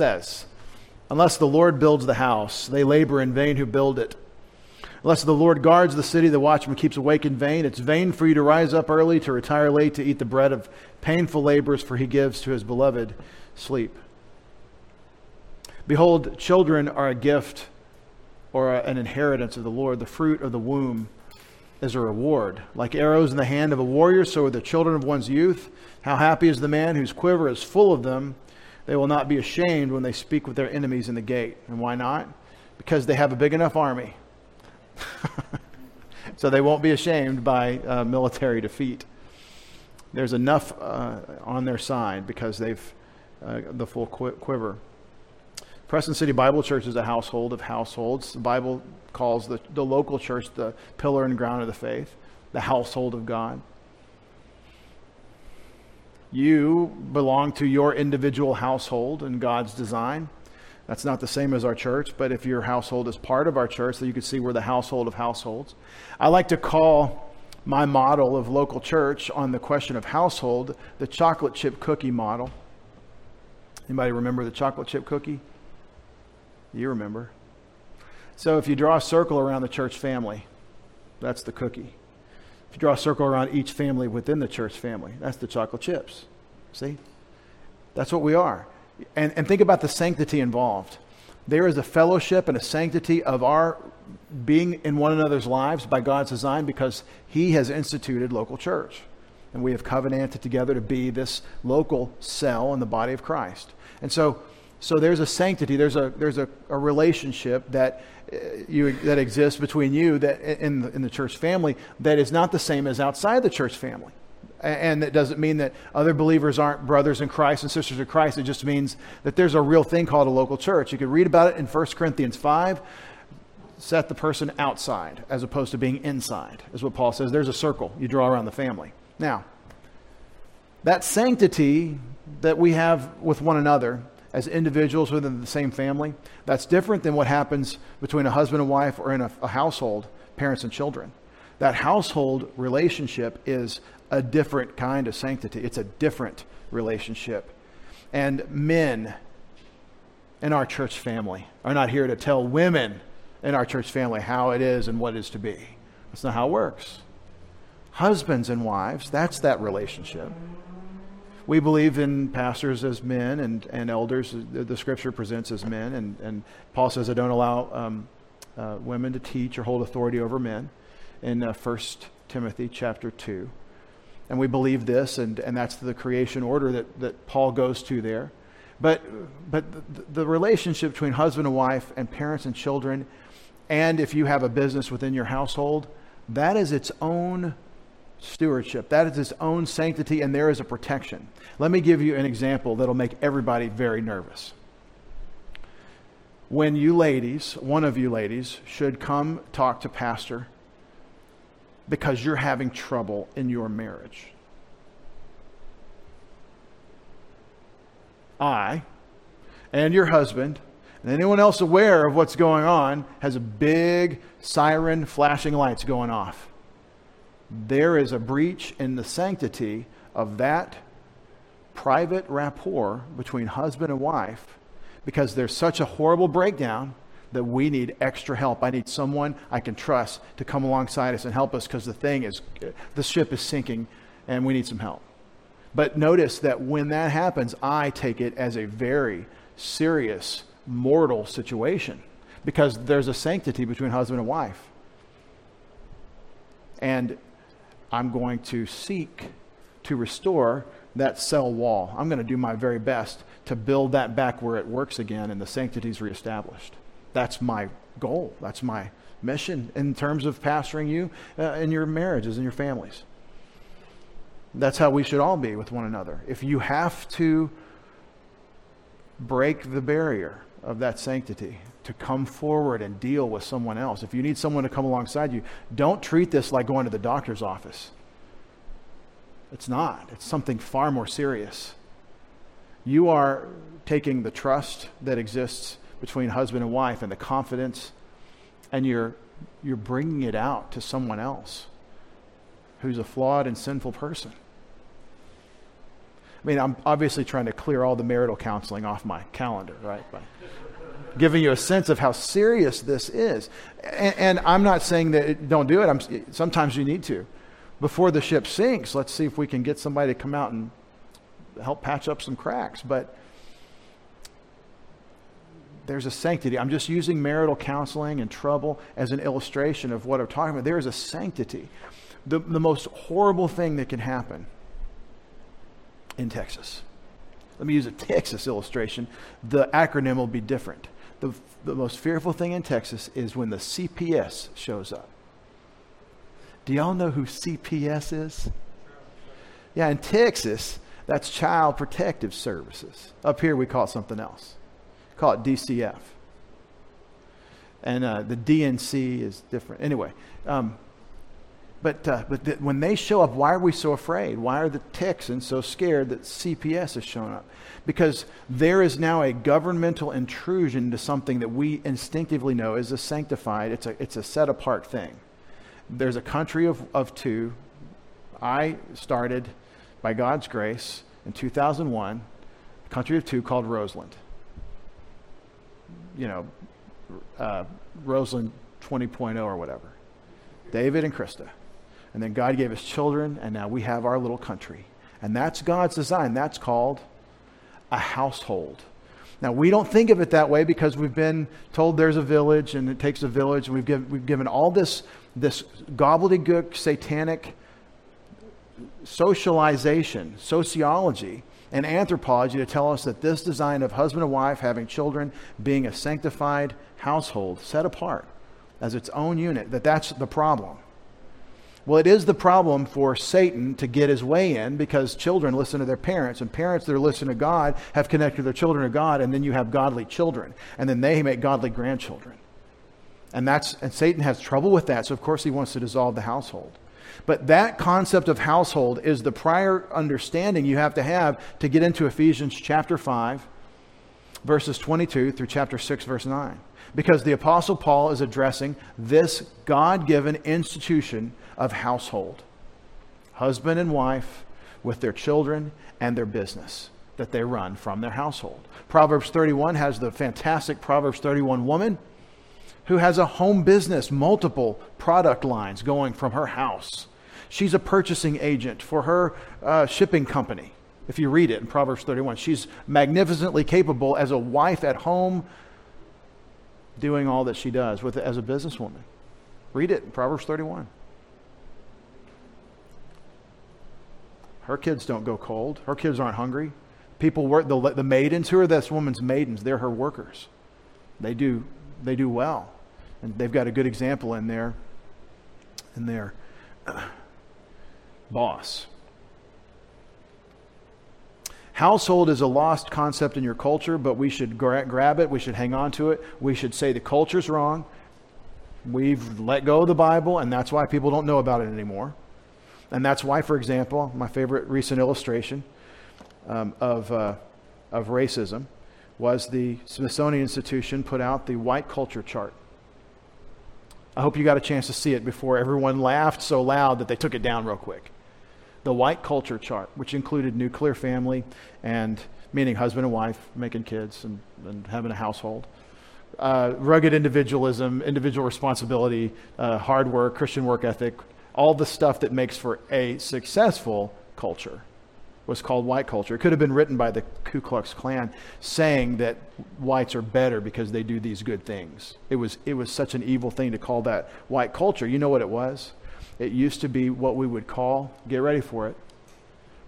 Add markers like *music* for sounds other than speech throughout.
says, Unless the Lord builds the house, they labor in vain who build it. Unless the Lord guards the city, the watchman keeps awake in vain. It's vain for you to rise up early, to retire late, to eat the bread of painful labors, for he gives to his beloved sleep. Behold, children are a gift or an inheritance of the Lord. The fruit of the womb is a reward. Like arrows in the hand of a warrior, so are the children of one's youth. How happy is the man whose quiver is full of them. They will not be ashamed when they speak with their enemies in the gate. And why not? Because they have a big enough army. *laughs* so they won't be ashamed by uh, military defeat. There's enough uh, on their side because they've uh, the full quiver. Preston City Bible Church is a household of households. The Bible calls the, the local church the pillar and ground of the faith, the household of God. You belong to your individual household in God's design. That's not the same as our church, but if your household is part of our church, then you can see we're the household of households. I like to call my model of local church on the question of household the chocolate chip cookie model. Anybody remember the chocolate chip cookie? You remember. So if you draw a circle around the church family, that's the cookie. If you draw a circle around each family within the church family, that's the chocolate chips. See? That's what we are. And, and think about the sanctity involved. There is a fellowship and a sanctity of our being in one another's lives by God's design because He has instituted local church. And we have covenanted together to be this local cell in the body of Christ. And so, so there's a sanctity, there's a, there's a, a relationship that uh, you, that exists between you that in the, in the church family that is not the same as outside the church family. And that doesn't mean that other believers aren't brothers in Christ and sisters in Christ. It just means that there's a real thing called a local church. You can read about it in 1 Corinthians 5. Set the person outside as opposed to being inside, is what Paul says. There's a circle you draw around the family. Now, that sanctity that we have with one another as individuals within the same family, that's different than what happens between a husband and wife or in a, a household, parents and children. That household relationship is a different kind of sanctity, it's a different relationship. And men in our church family are not here to tell women in our church family how it is and what is to be. That's not how it works. Husbands and wives, that's that relationship we believe in pastors as men and, and elders, the, scripture presents as men. And, and Paul says, I don't allow um, uh, women to teach or hold authority over men in uh, 1 Timothy chapter 2. And we believe this, and, and that's the creation order that, that Paul goes to there. But, but the, the relationship between husband and wife and parents and children, and if you have a business within your household, that is its own stewardship. That is its own sanctity, and there is a protection. Let me give you an example that'll make everybody very nervous. When you ladies, one of you ladies, should come talk to Pastor because you're having trouble in your marriage. I and your husband and anyone else aware of what's going on has a big siren flashing lights going off there is a breach in the sanctity of that private rapport between husband and wife because there's such a horrible breakdown that we need extra help. I need someone I can trust to come alongside us and help us because the thing is, the ship is sinking and we need some help. But notice that when that happens, I take it as a very serious, mortal situation because there's a sanctity between husband and wife. And I'm going to seek to restore that cell wall. I'm going to do my very best to build that back where it works again and the sanctity is reestablished. That's my goal. That's my mission in terms of pastoring you uh, in your marriages and your families. That's how we should all be with one another. If you have to break the barrier of that sanctity, to come forward and deal with someone else. If you need someone to come alongside you, don't treat this like going to the doctor's office. It's not, it's something far more serious. You are taking the trust that exists between husband and wife and the confidence, and you're, you're bringing it out to someone else who's a flawed and sinful person. I mean, I'm obviously trying to clear all the marital counseling off my calendar, right? By giving you a sense of how serious this is. And, and I'm not saying that it, don't do it. I'm, sometimes you need to. Before the ship sinks, let's see if we can get somebody to come out and help patch up some cracks. But there's a sanctity. I'm just using marital counseling and trouble as an illustration of what I'm talking about. There is a sanctity. The, the most horrible thing that can happen in Texas. Let me use a Texas illustration. The acronym will be different. The, the most fearful thing in Texas is when the CPS shows up. Do y'all know who CPS is? Yeah, in Texas, that's Child Protective Services. Up here, we call it something else. Call it DCF. And uh, the DNC is different. Anyway, um, but, uh, but the, when they show up, why are we so afraid? Why are the Texans so scared that CPS is showing up? Because there is now a governmental intrusion into something that we instinctively know is a sanctified, it's a, it's a set apart thing. There's a country of, of two. I started, by God's grace, in 2001, a country of two called Roseland. You know, uh, Roseland 20.0 or whatever. David and Krista. And then God gave us children, and now we have our little country. And that's God's design. That's called a household. Now, we don't think of it that way because we've been told there's a village and it takes a village, and we've, we've given all this, this gobbledygook, satanic socialization, sociology, and anthropology to tell us that this design of husband and wife having children, being a sanctified household, set apart as its own unit, that that's the problem. Well, it is the problem for Satan to get his way in because children listen to their parents, and parents that are listening to God have connected their children to God, and then you have godly children, and then they make godly grandchildren. And that's and Satan has trouble with that, so of course he wants to dissolve the household. But that concept of household is the prior understanding you have to have to get into Ephesians chapter 5, verses 22 through chapter 6, verse 9. Because the Apostle Paul is addressing this God given institution of household husband and wife with their children and their business that they run from their household. Proverbs 31 has the fantastic Proverbs 31 woman who has a home business, multiple product lines going from her house. She's a purchasing agent for her uh, shipping company. If you read it in Proverbs 31, she's magnificently capable as a wife at home doing all that she does with as a businesswoman. Read it in Proverbs 31. Her kids don't go cold. Her kids aren't hungry. People work the, the maidens. Who are this woman's maidens? They're her workers. They do they do well, and they've got a good example in their in their uh, *clears throat* boss. Household is a lost concept in your culture, but we should gra- grab it. We should hang on to it. We should say the culture's wrong. We've let go of the Bible, and that's why people don't know about it anymore. And that's why, for example, my favorite recent illustration um, of, uh, of racism was the Smithsonian Institution put out the white culture chart. I hope you got a chance to see it before everyone laughed so loud that they took it down real quick the white culture chart, which included nuclear family and meaning husband and wife making kids and, and having a household. Uh, rugged individualism, individual responsibility, uh, hard work, Christian work ethic, all the stuff that makes for a successful culture was called white culture. It could have been written by the Ku Klux Klan saying that whites are better because they do these good things. It was, it was such an evil thing to call that white culture. You know what it was? It used to be what we would call, get ready for it,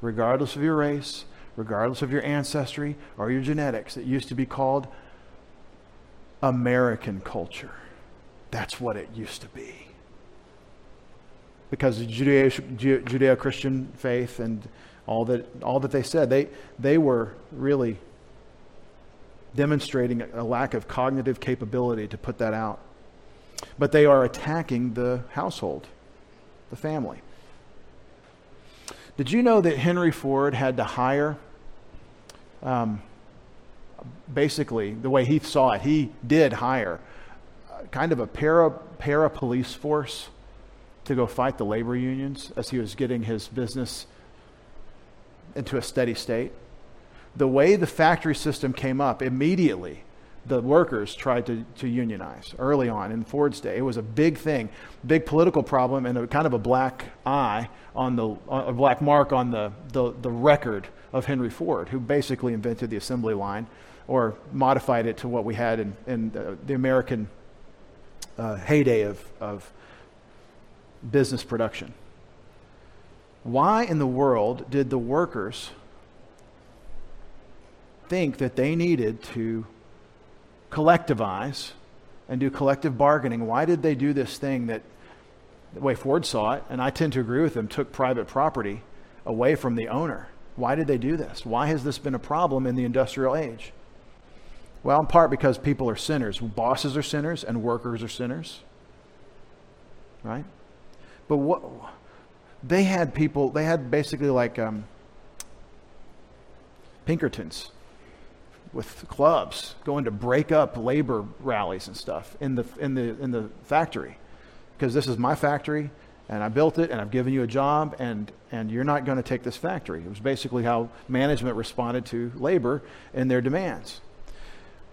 regardless of your race, regardless of your ancestry or your genetics, it used to be called American culture. That's what it used to be. Because Judeo Christian faith and all that, all that they said, they, they were really demonstrating a lack of cognitive capability to put that out. But they are attacking the household the family. Did you know that Henry Ford had to hire, um, basically, the way he saw it, he did hire uh, kind of a para, para police force to go fight the labor unions as he was getting his business into a steady state. The way the factory system came up, immediately the workers tried to, to unionize early on in Ford's day. It was a big thing, big political problem, and a kind of a black eye on the a black mark on the, the, the record of Henry Ford, who basically invented the assembly line or modified it to what we had in, in uh, the American uh, heyday of, of business production. Why in the world did the workers think that they needed to collectivize and do collective bargaining? Why did they do this thing that, the way Ford saw it, and I tend to agree with them, took private property away from the owner? Why did they do this? Why has this been a problem in the industrial age? Well, in part because people are sinners. Bosses are sinners and workers are sinners. Right? But what they had people, they had basically like um, Pinkertons with clubs going to break up labor rallies and stuff in the in the in the factory because this is my factory and I built it and I've given you a job and and you're not going to take this factory. It was basically how management responded to labor and their demands.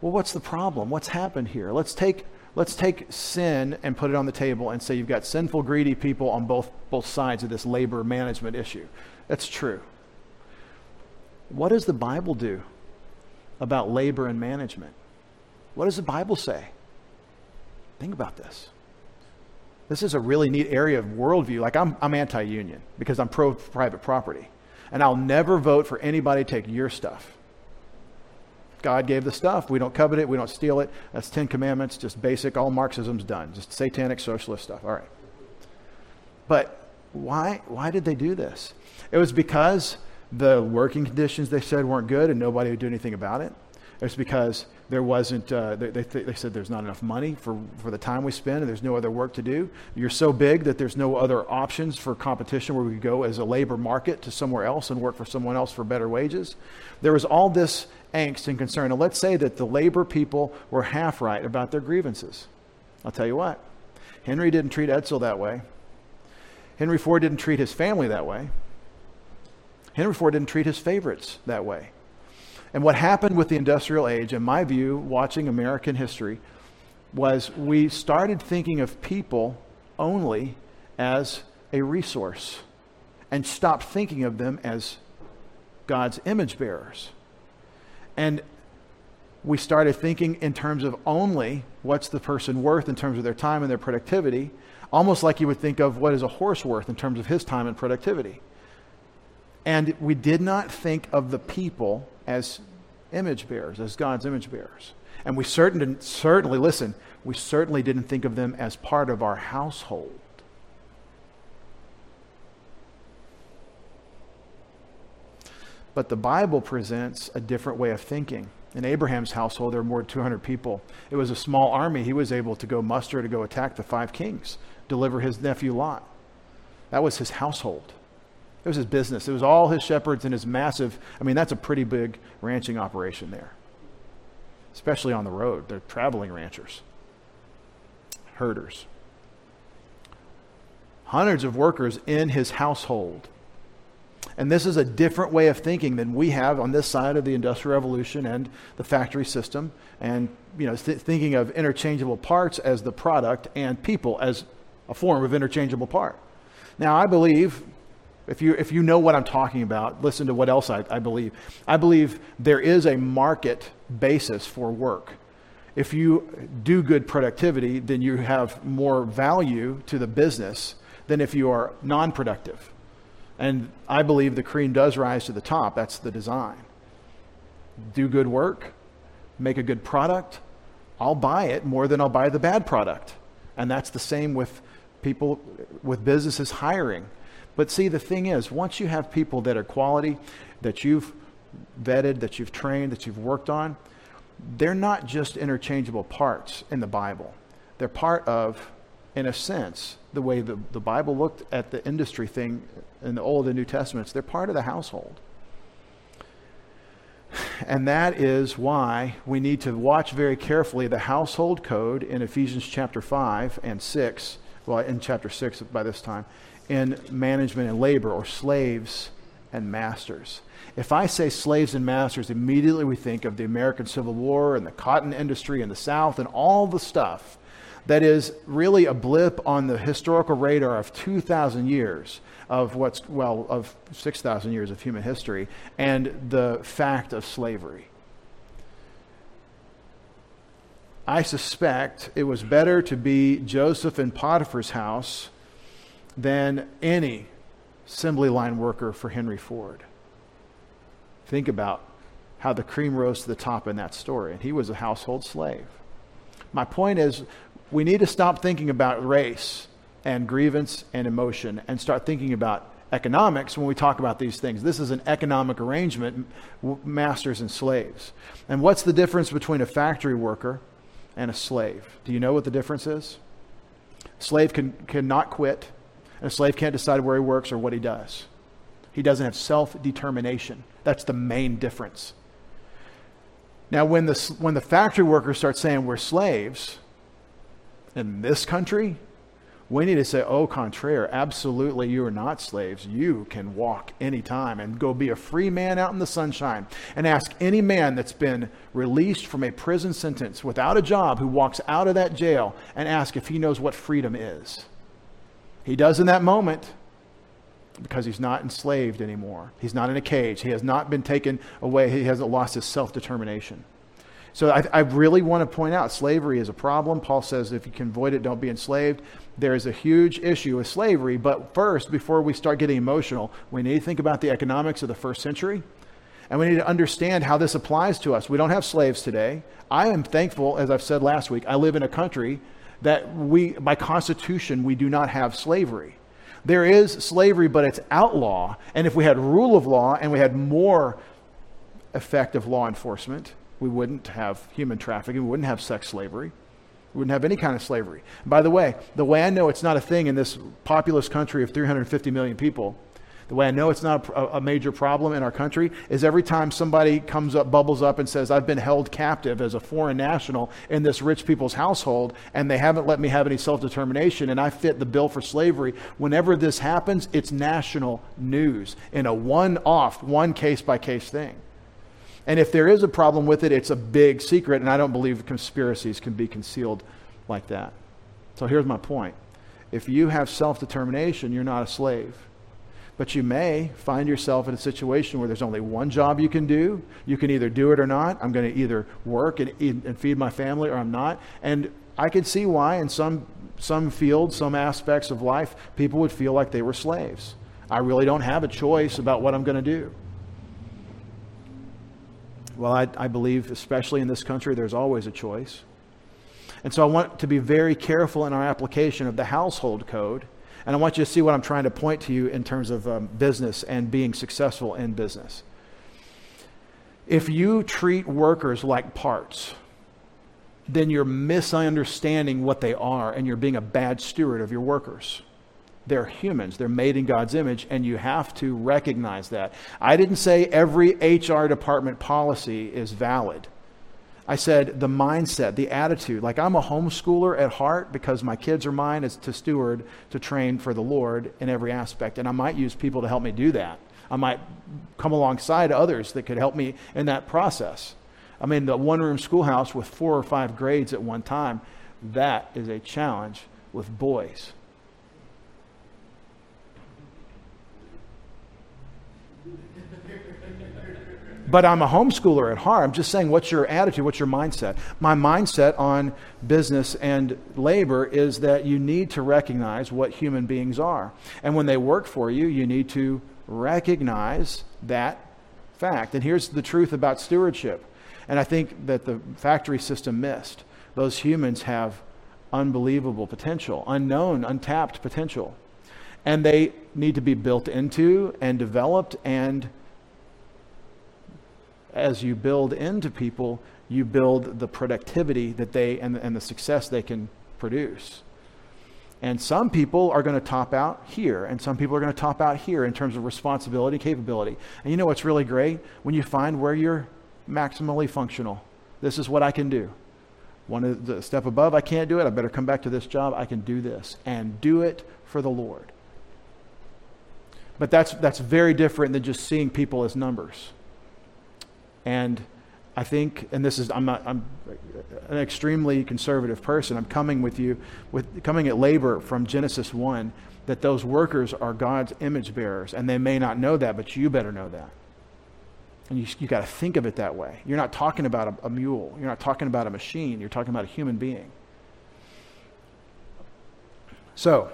Well, what's the problem? What's happened here? Let's take let's take sin and put it on the table and say you've got sinful, greedy people on both both sides of this labor management issue. That's true. What does the Bible do about labor and management? What does the Bible say? Think about this. This is a really neat area of worldview. Like, I'm, I'm anti union because I'm pro private property. And I'll never vote for anybody to take your stuff. God gave the stuff. We don't covet it. We don't steal it. That's Ten Commandments, just basic. All Marxism's done. Just satanic socialist stuff. All right. But why, why did they do this? It was because the working conditions they said weren't good and nobody would do anything about it. It's because there wasn't, uh, they, they, they, said there's not enough money for, for the time we spend and there's no other work to do. You're so big that there's no other options for competition where we could go as a labor market to somewhere else and work for someone else for better wages. There was all this angst and concern. And let's say that the labor people were half right about their grievances. I'll tell you what, Henry didn't treat Edsel that way. Henry Ford didn't treat his family that way. Henry Ford didn't treat his favorites that way. And what happened with the industrial age, in my view, watching American history, was we started thinking of people only as a resource and stopped thinking of them as God's image bearers. And we started thinking in terms of only what's the person worth in terms of their time and their productivity, almost like you would think of what is a horse worth in terms of his time and productivity. And we did not think of the people as image bearers, as God's image bearers. And we certainly, certainly, listen, we certainly didn't think of them as part of our household. But the Bible presents a different way of thinking. In Abraham's household, there were more than 200 people. It was a small army. He was able to go muster to go attack the five kings, deliver his nephew Lot. That was his household. It was his business. It was all his shepherds and his massive, I mean, that's a pretty big ranching operation there, especially on the road. They're traveling ranchers, herders. Hundreds of workers in his household. And this is a different way of thinking than we have on this side of the Industrial Revolution and the factory system, and you know, th- thinking of interchangeable parts as the product and people as a form of interchangeable part. Now, I believe if you, if you know what I'm talking about, listen to what else I, I believe. I believe there is a market basis for work. If you do good productivity, then you have more value to the business than if you are non productive. And I believe the cream does rise to the top. That's the design. Do good work, make a good product. I'll buy it more than I'll buy the bad product. And that's the same with people, with businesses hiring. But see, the thing is, once you have people that are quality, that you've vetted, that you've trained, that you've worked on, they're not just interchangeable parts in the Bible. They're part of, in a sense, the way the, the Bible looked at the industry thing in the Old and New Testaments. They're part of the household. And that is why we need to watch very carefully the household code in Ephesians chapter 5 and 6, well, in chapter 6 by this time, in management and labor, or slaves and masters. If I say slaves and masters, immediately we think of the American Civil War and the cotton industry in the South and all the stuff that is really a blip on the historical radar of 2,000 years of what's, well, of 6,000 years of human history and the fact of slavery. I suspect it was better to be Joseph in Potiphar's house than any assembly line worker for Henry Ford. Think about how the cream rose to the top in that story. And he was a household slave. My point is, we need to stop thinking about race and grievance and emotion and start thinking about economics when we talk about these things. This is an economic arrangement, masters and slaves. And what's the difference between a factory worker and a slave. Do you know what the difference is? Slave can, cannot quit, and a slave can't decide where he works or what he does. He doesn't have self determination. That's the main difference. Now, when the, when the factory workers start saying we're slaves in this country, we need to say, au contraire, absolutely, you are not slaves. You can walk anytime and go be a free man out in the sunshine. And ask any man that's been released from a prison sentence without a job who walks out of that jail and ask if he knows what freedom is. He does in that moment because he's not enslaved anymore. He's not in a cage. He has not been taken away. He hasn't lost his self determination. So I, I, really want to point out slavery is a problem. Paul says if you can avoid it, don't be enslaved. There is a huge issue with slavery. But first, before we start getting emotional, we need to think about the economics of the first century. And we need to understand how this applies to us. We don't have slaves today. I am thankful, as I've said last week, I live in a country that we, by constitution, we do not have slavery. There is slavery, but it's outlaw. And if we had rule of law and we had more effective law enforcement, we wouldn't have human trafficking, we wouldn't have sex slavery, we wouldn't have any kind of slavery. by the way, the way I know it's not a thing in this populous country of 350 million people, the way I know it's not a, a, major problem in our country is every time somebody comes up, bubbles up, and says, I've been held captive as a foreign national in this rich people's household, and they haven't let me have any self determination, and I fit the bill for slavery. Whenever this happens, it's national news in a one off, one case by case thing. And if there is a problem with it, it's a big secret, and I don't believe conspiracies can be concealed like that. So here's my point if you have self determination, you're not a slave. But you may find yourself in a situation where there's only one job you can do. You can either do it or not. I'm going to either work and, and feed my family or I'm not. And I could see why in some, some fields, some aspects of life, people would feel like they were slaves. I really don't have a choice about what I'm going to do. Well, I, I believe, especially in this country, there's always a choice. And so I want to be very careful in our application of the household code. And I want you to see what I'm trying to point to you in terms of um, business and being successful in business. If you treat workers like parts, then you're misunderstanding what they are and you're being a bad steward of your workers. They're humans. They're made in God's image, and you have to recognize that. I didn't say every HR department policy is valid. I said the mindset, the attitude. Like I'm a homeschooler at heart because my kids are mine as to steward, to train for the Lord in every aspect. And I might use people to help me do that. I might come alongside others that could help me in that process. I mean, the one room schoolhouse with four or five grades at one time, that is a challenge with boys. But I'm a homeschooler at heart. I'm just saying, what's your attitude? What's your mindset? My mindset on business and labor is that you need to recognize what human beings are. And when they work for you, you need to recognize that fact. And here's the truth about stewardship. And I think that the factory system missed. Those humans have unbelievable potential, unknown, untapped potential. And they need to be built into and developed and as you build into people, you build the productivity that they and, and the success they can produce. And some people are going to top out here, and some people are going to top out here in terms of responsibility, capability. And you know what's really great? When you find where you're maximally functional. This is what I can do. One the step above, I can't do it. I better come back to this job. I can do this and do it for the Lord. But that's, that's very different than just seeing people as numbers. And I think, and this is, I'm not, I'm an extremely conservative person. I'm coming with you, with coming at labor from Genesis 1, that those workers are God's image bearers. And they may not know that, but you better know that. And you, you got to think of it that way. You're not talking about a, a mule. You're not talking about a machine. You're talking about a human being. So,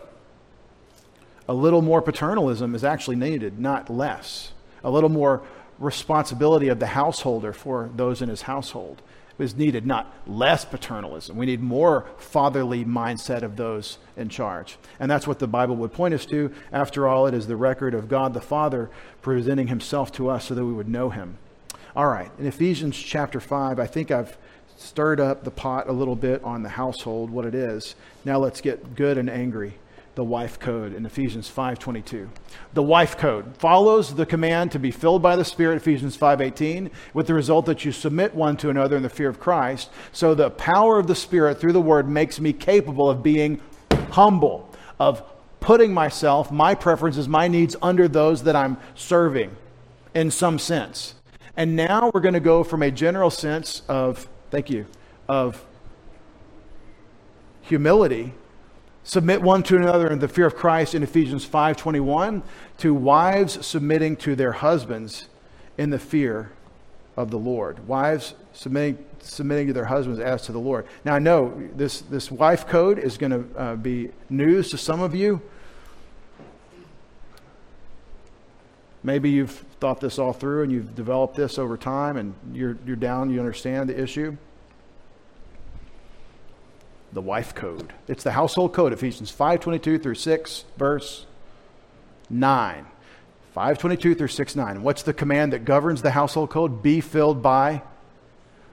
a little more paternalism is actually needed, not less. A little more responsibility of the householder for those in his household is needed, not less paternalism. We need more fatherly mindset of those in charge. And that's what the Bible would point us to. After all, it is the record of God the Father presenting himself to us so that we would know him. All right, in Ephesians chapter 5, I think I've stirred up the pot a little bit on the household, what it is. Now let's get good and angry the wife code in Ephesians 5:22. The wife code follows the command to be filled by the Spirit Ephesians 5:18 with the result that you submit one to another in the fear of Christ. So the power of the Spirit through the word makes me capable of being humble, of putting myself, my preferences, my needs under those that I'm serving in some sense. And now we're going to go from a general sense of thank you of humility submit one to another in the fear of Christ in Ephesians 5:21 to wives submitting to their husbands in the fear of the Lord. Wives submitting submitting to their husbands as to the Lord. Now I know this this wife code is going to uh, be news to some of you. Maybe you've thought this all through and you've developed this over time and you're you're down, you understand the issue the wife code. It's the household code, Ephesians 5:22 through 6, verse 9. 522 through 6 9. What's the command that governs the household code? Be filled by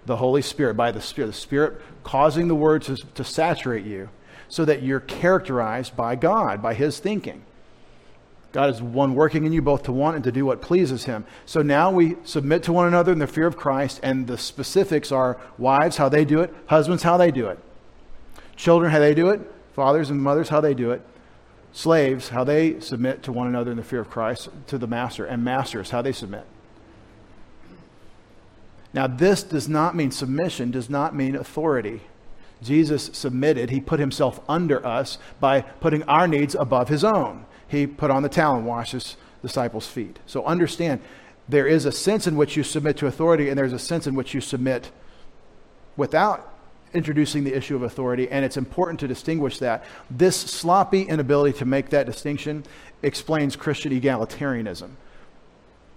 the Holy Spirit, by the Spirit. The Spirit causing the word to, to saturate you so that you're characterized by God, by His thinking. God is one working in you both to want and to do what pleases Him. So now we submit to one another in the fear of Christ, and the specifics are wives, how they do it, husbands, how they do it. Children, how they do it. Fathers and mothers, how they do it. Slaves, how they submit to one another in the fear of Christ, to the master. And masters, how they submit. Now, this does not mean submission, does not mean authority. Jesus submitted. He put himself under us by putting our needs above his own. He put on the towel and washed his disciples' feet. So understand, there is a sense in which you submit to authority, and there's a sense in which you submit without introducing the issue of authority, and it's important to distinguish that. This sloppy inability to make that distinction explains Christian egalitarianism.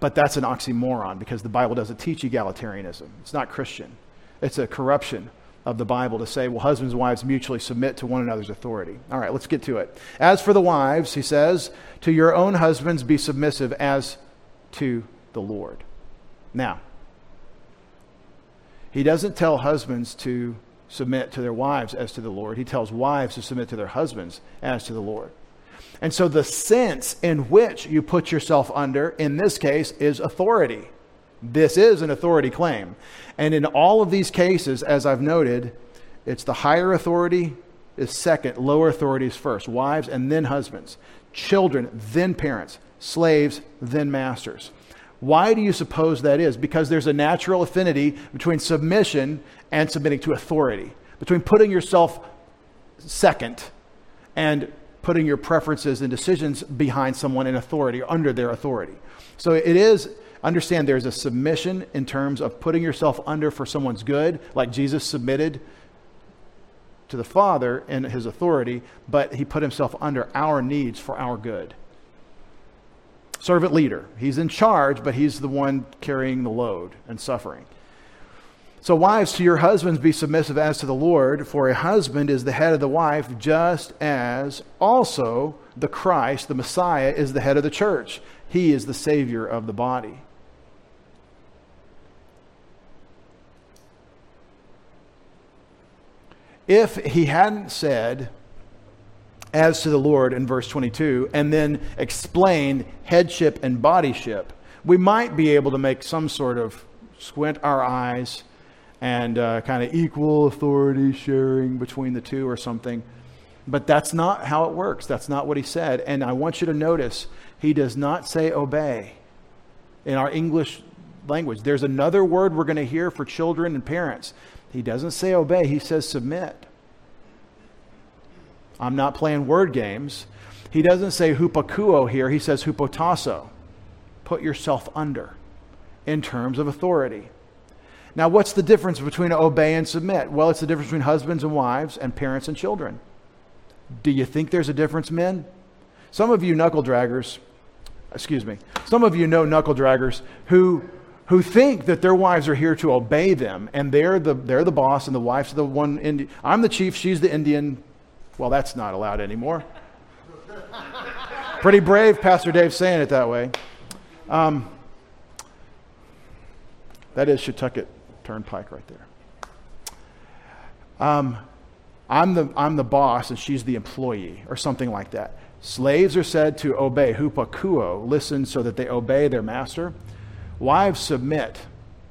But that's an oxymoron because the Bible doesn't teach egalitarianism. It's not Christian. It's a corruption of the Bible to say, well, husbands and wives mutually submit to one another's authority. All right, let's get to it. As for the wives, he says, to your own husbands be submissive as to the Lord. Now, he doesn't tell husbands to submit to their wives as to the Lord. He tells wives to submit to their husbands as to the Lord. And so the sense in which you put yourself under, in this case, is authority. This is an authority claim. And in all of these cases, as I've noted, it's the higher authority is second, lower authority is first. Wives and then husbands. Children, then parents. Slaves, then masters. Why do you suppose that is? Because there's a natural affinity between submission and submitting to authority, between putting yourself second and putting your preferences and decisions behind someone in authority or under their authority. So it is, understand there's a submission in terms of putting yourself under for someone's good, like Jesus submitted to the Father in his authority, but he put himself under our needs for our good servant leader. He's in charge, but he's the one carrying the load and suffering. So, wives, to your husbands be submissive as to the Lord, for a husband is the head of the wife, just as also the Christ, the Messiah, is the head of the church. He is the Savior of the body. If he hadn't said, as to the Lord in verse 22, and then explain headship and bodyship, we might be able to make some sort of squint our eyes and uh, kind of equal authority sharing between the two or something. But that's not how it works. That's not what he said. And I want you to notice he does not say obey in our English language. There's another word we're going to hear for children and parents. He doesn't say obey, he says submit. I'm not playing word games. He doesn't say hupakuo here, he says hupotasso. Put yourself under in terms of authority. Now, what's the difference between obey and submit? Well, it's the difference between husbands and wives and parents and children. Do you think there's a difference, men? Some of you knuckle draggers, excuse me, some of you know knuckle draggers who, who think that their wives are here to obey them and they're the, they're the boss and the wife's the one. Indi- I'm the chief, she's the Indian. Well, that's not allowed anymore. Pretty brave, Pastor Dave, saying it that way. Um, that is Shetucket Turnpike right there. Um, I'm the, I'm the boss and she's the employee, or something like that. Slaves are said to obey, hupakuo, listen so that they obey their master. Wives submit,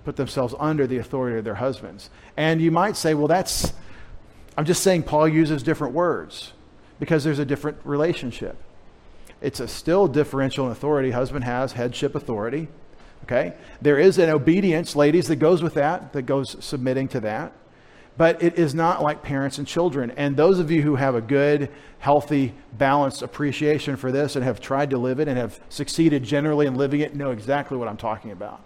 put themselves under the authority of their husbands. And you might say, well, that's, I'm just saying Paul uses different words because there's a different relationship. It's a still differential in authority. Husband has headship authority. Okay? There is an obedience, ladies, that goes with that, that goes submitting to that but it is not like parents and children. And those of you who have a good, healthy, balanced appreciation for this and have tried to live it and have succeeded generally in living it know exactly what I'm talking about.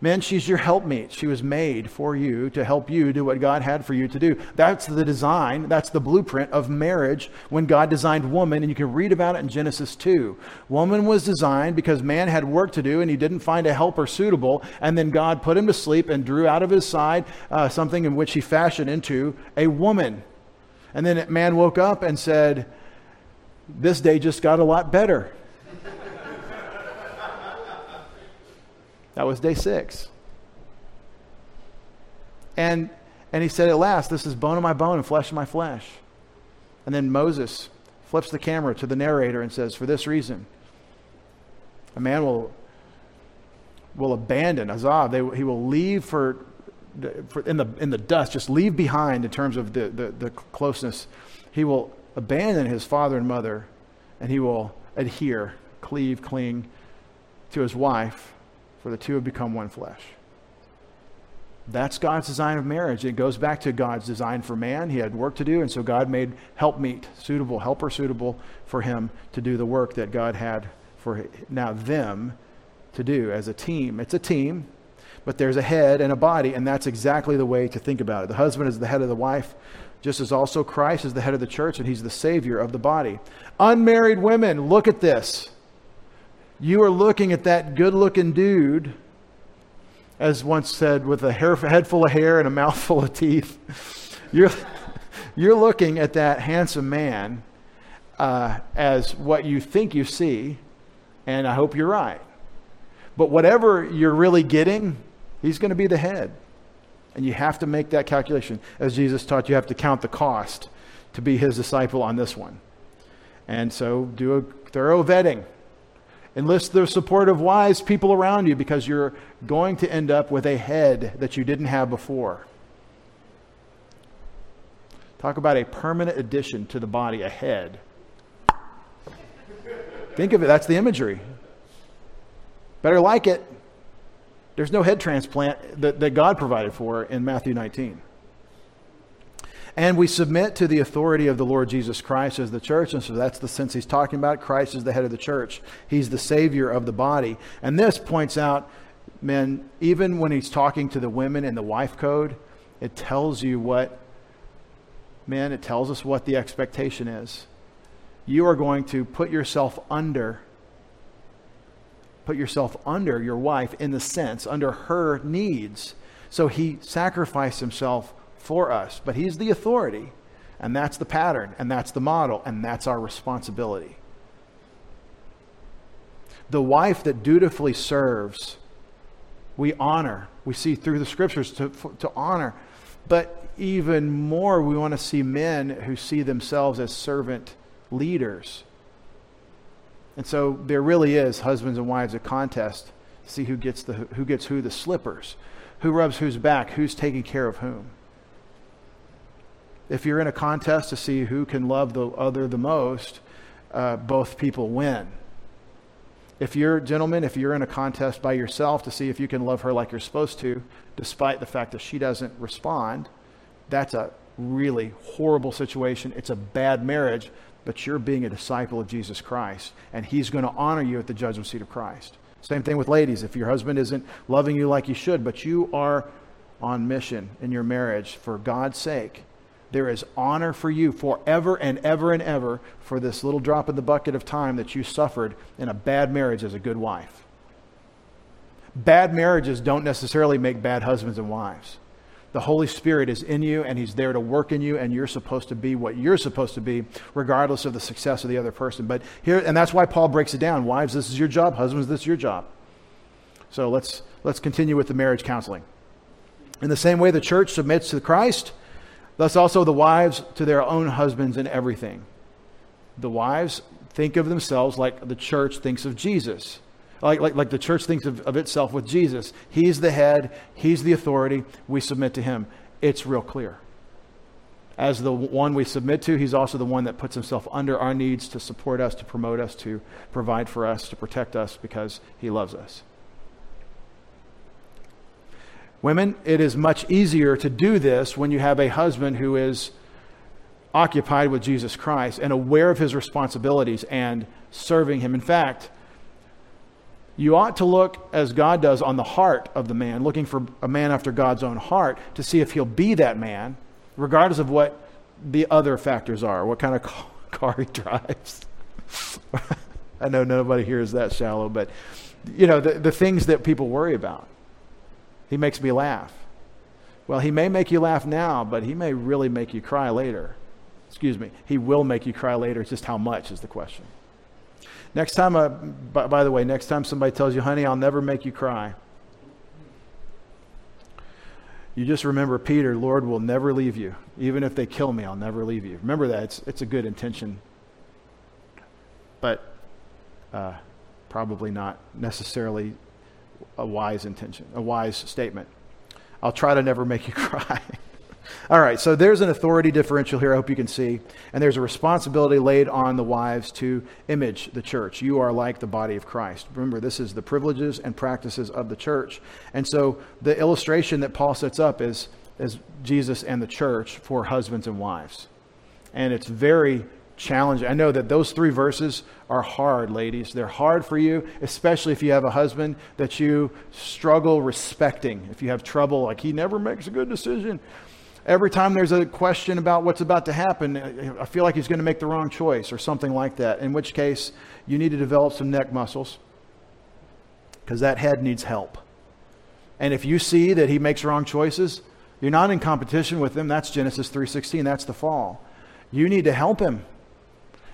Men, she's your helpmeet. She was made for you to help you do what God had for you to do. That's the design, that's the blueprint of marriage when God designed woman, and you can read about it in Genesis 2. Woman was designed because man had work to do and he didn't find a helper suitable, and then God put him to sleep and drew out of his side uh, something in which he fashioned into a woman. And then man woke up and said, This day just got a lot better. That was day six. And, and he said, At last, this is bone of my bone and flesh of my flesh. And then Moses flips the camera to the narrator and says, For this reason, a man will, will abandon Azab. They, he will leave for, for, in, the, in the dust, just leave behind in terms of the, the, the closeness. He will abandon his father and mother, and he will adhere, cleave, cling to his wife for the two have become one flesh. That's God's design of marriage. It goes back to God's design for man. He had work to do, and so God made helpmeet suitable, helper suitable for him to do the work that God had for now them to do as a team. It's a team, but there's a head and a body, and that's exactly the way to think about it. The husband is the head of the wife, just as also Christ is the head of the church, and he's the savior of the body. Unmarried women, look at this you are looking at that good looking dude, as once said, with a hair, head full of hair and a mouth full of teeth. *laughs* You're, you're looking at that handsome man uh, as what you think you see, and I hope you're right. But whatever you're really getting, he's going to be the head. And you have to make that calculation. As Jesus taught, you have to count the cost to be his disciple on this one. And so do a thorough vetting. Enlist the support of wise people around you because you're going to end up with a head that you didn't have before. Talk about a permanent addition to the body, a head. Think of it, that's the imagery. Better like it. There's no head transplant that, that God provided for in Matthew 19. And we submit to the authority of the Lord Jesus Christ as the church. And so that's the sense he's talking about. Christ is the head of the church, he's the savior of the body. And this points out, men, even when he's talking to the women in the wife code, it tells you what, men, it tells us what the expectation is. You are going to put yourself under put yourself under your wife in the sense under her needs. So he sacrificed himself for us, but He's the authority, and that's the pattern, and that's the model, and that's our responsibility. The wife that dutifully serves, we honor. We see through the scriptures to, to honor. But even more, we want to see men who see themselves as servant leaders. And so there really is, husbands and wives, a contest to see who gets, the, who gets who the slippers, who rubs whose back, who's taking care of whom. If you're in a contest to see who can love the other the most, uh, both people win. If you're, gentlemen, if you're in a contest by yourself to see if you can love her like you're supposed to, despite the fact that she doesn't respond, that's a really horrible situation. It's a bad marriage, but you're being a disciple of Jesus Christ, and he's going to honor you at the judgment seat of Christ. Same thing with ladies. If your husband isn't loving you like he should, but you are on mission in your marriage for God's sake, there is honor for you forever and ever and ever for this little drop in the bucket of time that you suffered in a bad marriage as a good wife. Bad marriages don't necessarily make bad husbands and wives. The Holy Spirit is in you and He's there to work in you, and you're supposed to be what you're supposed to be, regardless of the success of the other person. But here, and that's why Paul breaks it down. Wives, this is your job. Husbands, this is your job. So let's, let's continue with the marriage counseling. In the same way the church submits to Christ, thus also the wives to their own husbands in everything. The wives think of themselves like the church thinks of Jesus like, like, like the church thinks of, of itself with Jesus. He's the head, He's the authority. We submit to Him. It's real clear. As the one we submit to, He's also the one that puts Himself under our needs to support us, to promote us, to provide for us, to protect us because He loves us. Women, it is much easier to do this when you have a husband who is occupied with Jesus Christ and aware of his responsibilities and serving him. In fact, you ought to look as God does on the heart of the man, looking for a man after God's own heart to see if he'll be that man, regardless of what the other factors are, what kind of *laughs* car he drives. *laughs* I know nobody here is that shallow, but you know, the, the things that people worry about. He makes me laugh. Well, he may make you laugh now, but he may really make you cry later. Excuse me. He will make you cry later. It's just how much is the question. Next time, uh, by, by the way, next time somebody tells you, honey, I'll never make you cry, you just remember Peter, Lord will never leave you. Even if they kill me, I'll never leave you. Remember that. It's, it's a good intention, but uh, probably not necessarily a wise intention, a wise statement. I'll try to never make you *laughs* cry. All right, so there's an authority differential here, I hope you can see. And there's a responsibility laid on the wives to image the church. You are like the body of Christ. Remember, this is the privileges and practices of the church. And so the illustration that Paul sets up is, is Jesus and the church for husbands and wives. And it's very challenging. I know that those three verses are hard, ladies. They're hard for you, especially if you have a husband that you struggle respecting. If you have trouble, like he never makes a good decision every time there's a question about what's about to happen, I feel like he's going to make the wrong choice or something like that. In which case, you need to develop some neck muscles because that head needs help. And if you see that he makes wrong choices, you're not in competition with him. That's Genesis 3:16. That's the fall. You need to help him.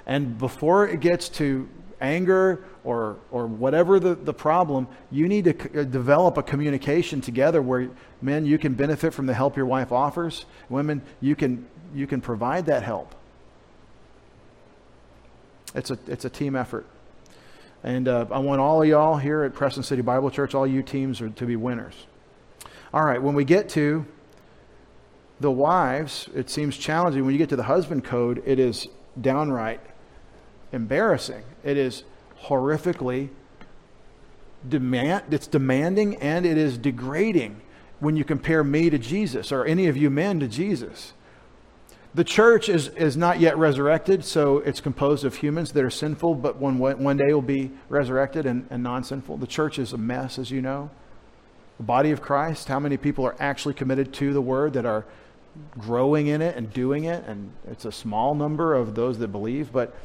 And before it gets to anger or, or whatever the, the problem, you need to c- uh, develop a communication together where, men, you can benefit from the help your wife offers. Women, you can, you can provide that help. It's a, it's a team effort. And uh, I want all of y'all here at Preston City Bible Church, all you teams, are to be winners. All right, when we get to the wives, it seems challenging. When you get to the husband code, it is downright embarrassing. It is horrifically demand it's demanding and it is degrading when you compare me to Jesus or any of you men to Jesus. The church is, is not yet resurrected, so it's composed of humans that are sinful, but one, one day will be resurrected and, and non sinful. The church is a mess, as you know. The body of Christ, how many people are actually committed to the word that are growing in it and doing it? And it's a small number of those that believe, but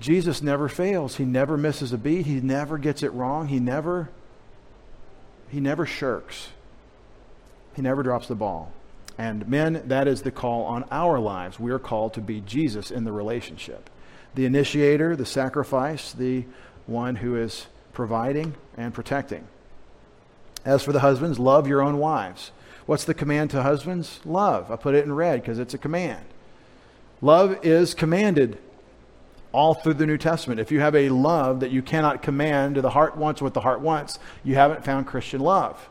Jesus never fails. He never misses a beat. He never gets it wrong. He never he never shirks. He never drops the ball. And men, that is the call on our lives. We are called to be Jesus in the relationship. The initiator, the sacrifice, the one who is providing and protecting. As for the husbands, love your own wives. What's the command to husbands? Love. I put it in red because it's a command. Love is commanded all through the New Testament. If you have a love that you cannot command, the heart wants what the heart wants, you haven't found Christian love.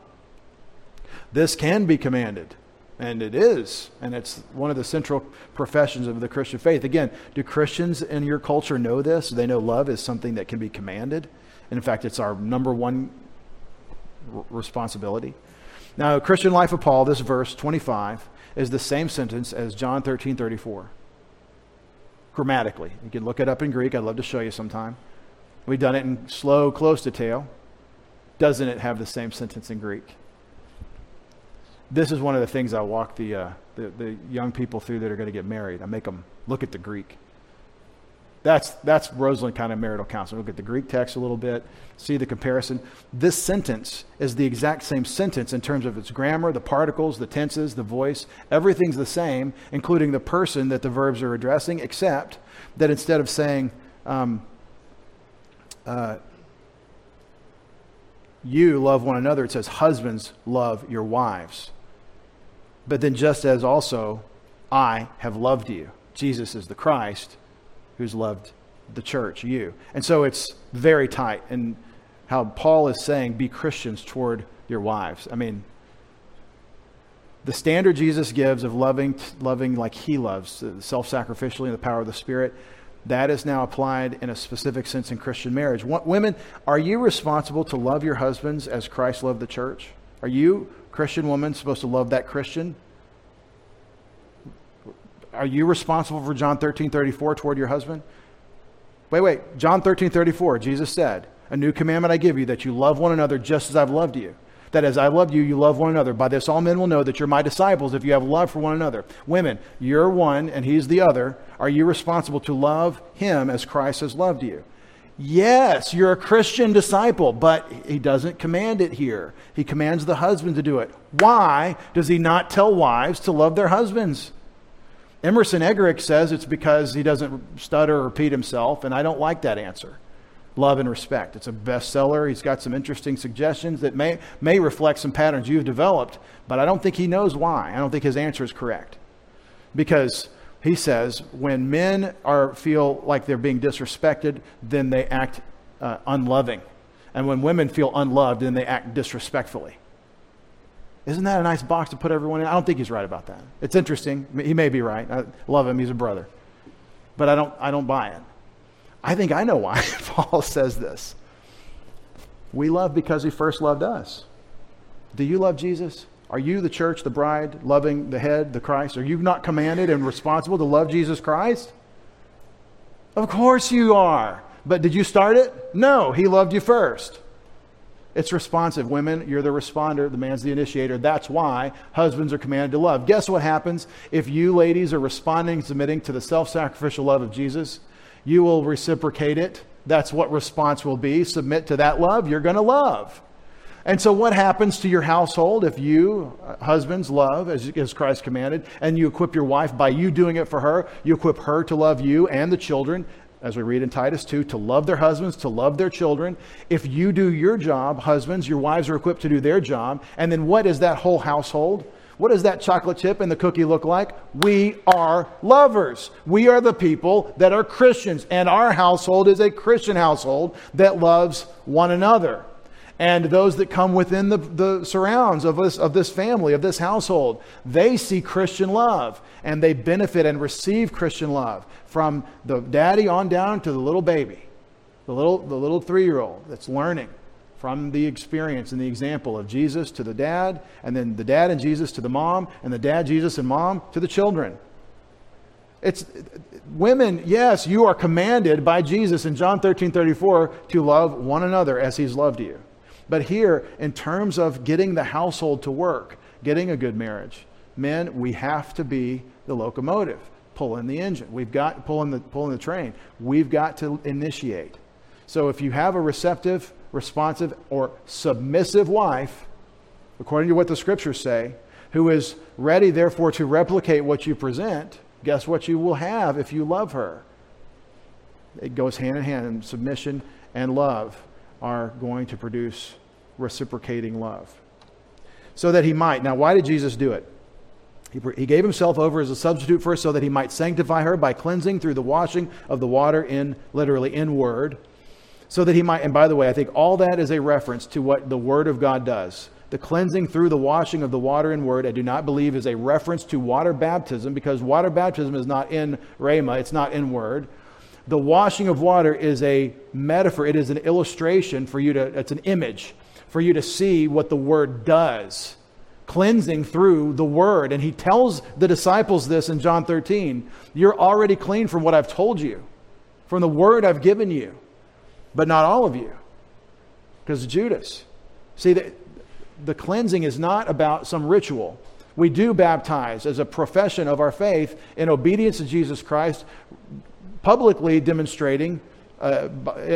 This can be commanded. And it is. And it's one of the central professions of the Christian faith. Again, do Christians in your culture know this? Do they know love is something that can be commanded? And in fact, it's our number one r- responsibility. Now, Christian life of Paul, this verse 25, is the same sentence as John 13 34. Grammatically. You can look it up in Greek. I'd love to show you sometime. We've done it in slow, close detail. Doesn't it have the same sentence in Greek? This is one of the things I walk the, uh, the, the young people through that are going to get married. I make them look at the Greek. That's, that's Roseland kind of marital counseling. Look at the Greek text a little bit, see the comparison. This sentence is the exact same sentence in terms of its grammar, the particles, the tenses, the voice. Everything's the same, including the person that the verbs are addressing, except that instead of saying, um, uh, you love one another, it says, husbands love your wives. But then, just as also, I have loved you. Jesus is the Christ who's loved the church, you. And so it's very tight. And how Paul is saying, be Christians toward your wives. I mean, the standard Jesus gives of loving, loving like he loves, uh, self sacrificially in the power of the Spirit, that is now applied in a specific sense in Christian marriage. Women, are you responsible to love your husbands as Christ loved the church? Are you, Christian woman, supposed to love that Christian? Are you responsible for John 13 34 toward your husband? Wait, wait. John 13 34, Jesus said, A new commandment I give you that you love one another just as I've loved you that as I loved you, you love one another. By this, all men will know that you're my disciples if you have love for one another. Women, you're one and he's the other. Are you responsible to love him as Christ has loved you? Yes, you're a Christian disciple, but he doesn't command it here. He commands the husband to do it. Why does he not tell wives to love their husbands? Emerson Eggerichs says it's because he doesn't stutter or repeat himself, and I don't like that answer love and respect. It's a bestseller. He's got some interesting suggestions that may, may reflect some patterns you've developed, but I don't think he knows why. I don't think his answer is correct. Because he says when men are, feel like they're being disrespected, then they act uh, unloving. And when women feel unloved, then they act disrespectfully. Isn't that a nice box to put everyone in? I don't think he's right about that. It's interesting. He may be right. I love him. He's a brother. But I don't, I don't buy it. I think I know why *laughs* Paul says this. We love because he first loved us. Do you love Jesus? Are you the church, the bride, loving the head, the Christ? Are you not commanded and responsible to love Jesus Christ? Of course you are. But did you start it? No, he loved you first. It's responsive. Women, you're the responder, the man's the initiator. That's why husbands are commanded to love. Guess what happens if you ladies are responding, submitting to the self sacrificial love of Jesus? you will reciprocate it. That's what response will be. Submit to that love, you're going to love. And so, what happens to your household if you, uh, husbands, love as, as Christ commanded, and you equip your wife by you doing it for her? You equip her to love you and the children, as we read in Titus 2, to love their husbands, to love their children. If you do your job, husbands, your wives are equipped to do their job. And then, what is that whole household? What does that chocolate chip and the cookie look like? We are lovers. We are the people that are Christians, and our household is a Christian household that loves one another. And those that come within the, the surrounds of this, of this family, of this household, they see Christian love and they benefit and receive Christian love from the daddy on down to the little baby, the little, the little three year old that's learning from the experience and the example of Jesus to the dad, and then the dad and Jesus to the mom, and the dad, Jesus, and mom to the children. It's women, yes, you are commanded by Jesus in John 13 34 to love one another as he's loved you. But here, in terms of getting the household to work, getting a good marriage, men, we have to be the locomotive, pulling the engine. We've got pulling the pulling the train. We've got to initiate. So if you have a receptive responsive, or submissive wife, according to what the scriptures say, who is ready, therefore, to replicate what you present, guess what you will have if you love her? It goes hand in hand, and submission and love are going to produce reciprocating love. So that he might. Now, why did Jesus do it? He, he gave himself over as a substitute for us so that he might sanctify her by cleansing through the washing of the water in, literally, in word so that he might, and by the way, I think all that is a reference to what the Word of God does. The cleansing through the washing of the water and word, I do not believe is a reference to water baptism because water baptism is not in Rhema, it's not in word. The washing of water is a metaphor, it is an illustration for you to, it's an image for you to see what the word does. Cleansing through the word. And he tells the disciples this in John 13 You're already clean from what I've told you, from the word I've given you, but not all of you, because Judas. See, the, the cleansing is not about some ritual. We do baptize as a profession of our faith in obedience to Jesus Christ, publicly demonstrating uh,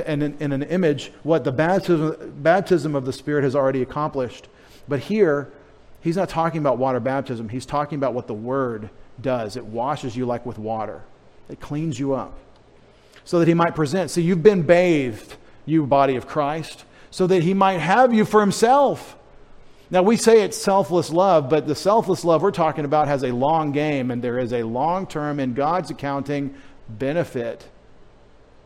in, in an image what the baptism, baptism of the Spirit has already accomplished. But here, he's not talking about water baptism. He's talking about what the Word does. It washes you like with water, it cleans you up so that he might present. See, you've been bathed, you body of Christ, so that he might have you for himself. Now, we say it's selfless love, but the selfless love we're talking about has a long game, and there is a long term, in God's accounting, benefit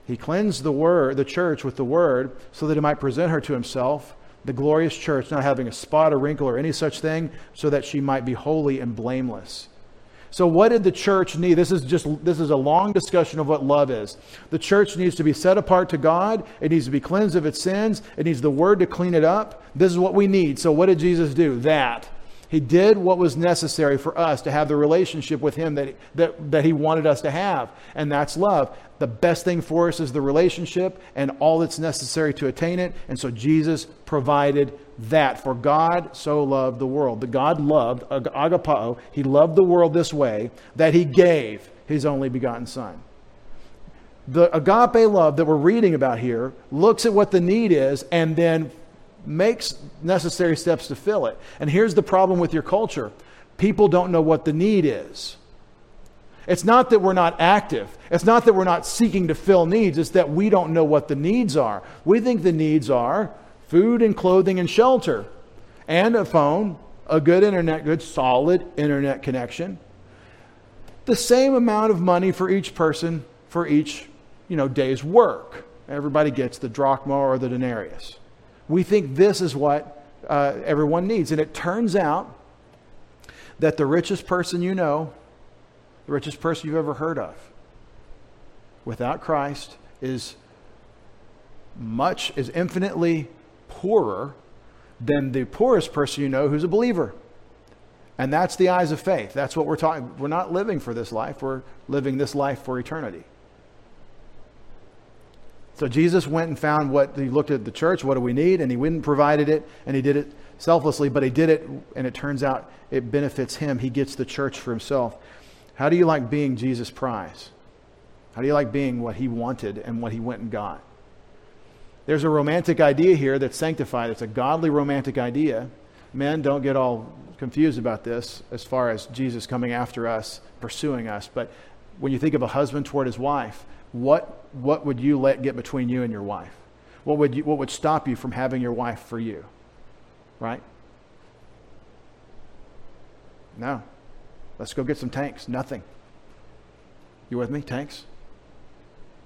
he cleansed the word, the church with the word, so that he might present her to himself, the glorious church, not having a spot or wrinkle or any such thing, so that she might be holy and blameless. So what did the church need? This is just this is a long discussion of what love is. The church needs to be set apart to God. It needs to be cleansed of its sins. It needs the word to clean it up. This is what we need. So what did Jesus do? That. He did what was necessary for us to have the relationship with Him that, that, that He wanted us to have, and that's love. The best thing for us is the relationship and all that's necessary to attain it. And so Jesus provided that. For God so loved the world. The God loved, uh, agapao, He loved the world this way that He gave His only begotten Son. The agape love that we're reading about here looks at what the need is and then makes necessary steps to fill it. And here's the problem with your culture people don't know what the need is. It's not that we're not active. It's not that we're not seeking to fill needs. It's that we don't know what the needs are. We think the needs are food and clothing and shelter, and a phone, a good internet, good solid internet connection. The same amount of money for each person for each you know, day's work. Everybody gets the drachma or the denarius. We think this is what uh, everyone needs. And it turns out that the richest person you know, the richest person you've ever heard of, without Christ is much, is infinitely poorer than the poorest person you know who's a believer. And that's the eyes of faith. That's what we're talking. We're not living for this life, we're living this life for eternity. So Jesus went and found what he looked at the church, what do we need? And he went and provided it, and he did it selflessly, but he did it, and it turns out it benefits him. He gets the church for himself. How do you like being Jesus' prize? How do you like being what he wanted and what he went and got? There's a romantic idea here that's sanctified. It's a godly romantic idea. Men, don't get all confused about this as far as Jesus coming after us, pursuing us. But when you think of a husband toward his wife, what, what would you let get between you and your wife? What would, you, what would stop you from having your wife for you? Right? No. Let's go get some tanks. Nothing. You with me? Tanks?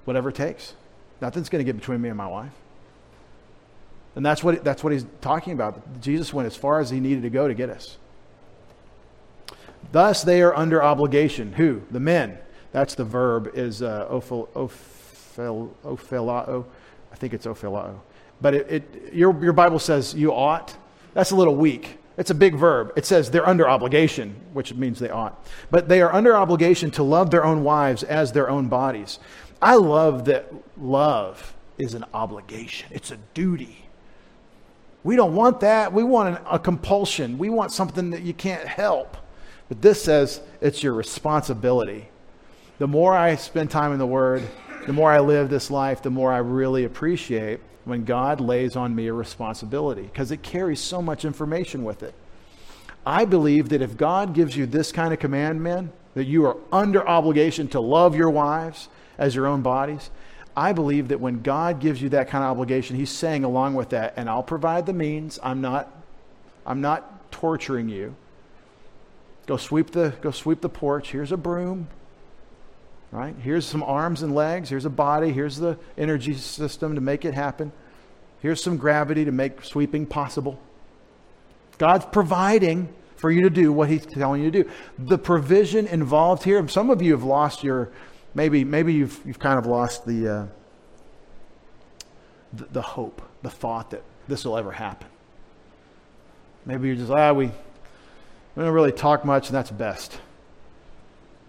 Whatever it takes. Nothing's going to get between me and my wife. And that's what, that's what he's talking about. Jesus went as far as he needed to go to get us. Thus, they are under obligation. Who? The men. That's the verb is uh, ophel, ophel, ophelao. I think it's ophelao. But it, it, your, your Bible says you ought. That's a little weak. It's a big verb. It says they're under obligation, which means they ought. But they are under obligation to love their own wives as their own bodies. I love that love is an obligation, it's a duty. We don't want that. We want an, a compulsion. We want something that you can't help. But this says it's your responsibility the more I spend time in the Word, the more I live this life, the more I really appreciate when God lays on me a responsibility because it carries so much information with it. I believe that if God gives you this kind of command, men, that you are under obligation to love your wives as your own bodies, I believe that when God gives you that kind of obligation, He's saying along with that, and I'll provide the means. I'm not, I'm not torturing you. Go sweep the, go sweep the porch. Here's a broom right? Here's some arms and legs. Here's a body. Here's the energy system to make it happen. Here's some gravity to make sweeping possible. God's providing for you to do what He's telling you to do. The provision involved here, some of you have lost your, maybe, maybe you've, you've kind of lost the, uh, the, the hope, the thought that this will ever happen. Maybe you're just, ah, we, we don't really talk much, and that's best.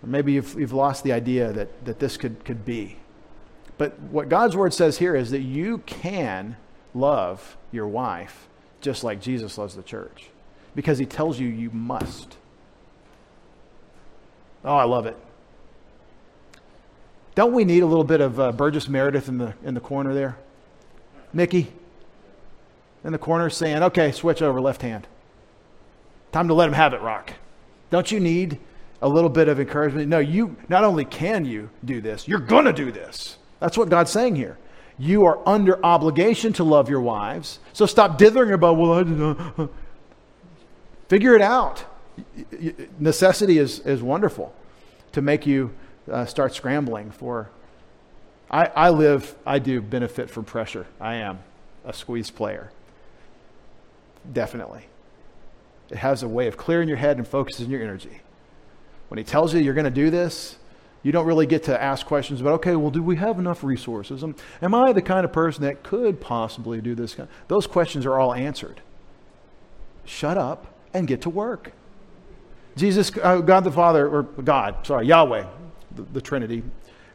Maybe you've, you've lost the idea that, that this could, could be. But what God's word says here is that you can love your wife just like Jesus loves the church because he tells you you must. Oh, I love it. Don't we need a little bit of uh, Burgess Meredith in the, in the corner there? Mickey in the corner saying, okay, switch over left hand. Time to let him have it, Rock. Don't you need a little bit of encouragement? No, you not only can you do this, you're going to do this. That's what God's saying here. You are under obligation to love your wives. So stop dithering about, well, I don't know. *laughs* Figure it out. Necessity is, is wonderful to make you uh, start scrambling for. I, I live, I do benefit from pressure. I am a squeeze player. Definitely. It has a way of clearing your head and focusing your energy. When he tells you you're going to do this, you don't really get to ask questions about, okay, well, do we have enough resources? Am, am I the kind of person that could possibly do this? Those questions are all answered. Shut up and get to work. Jesus, uh, God the Father, or God, sorry, Yahweh, the, the Trinity,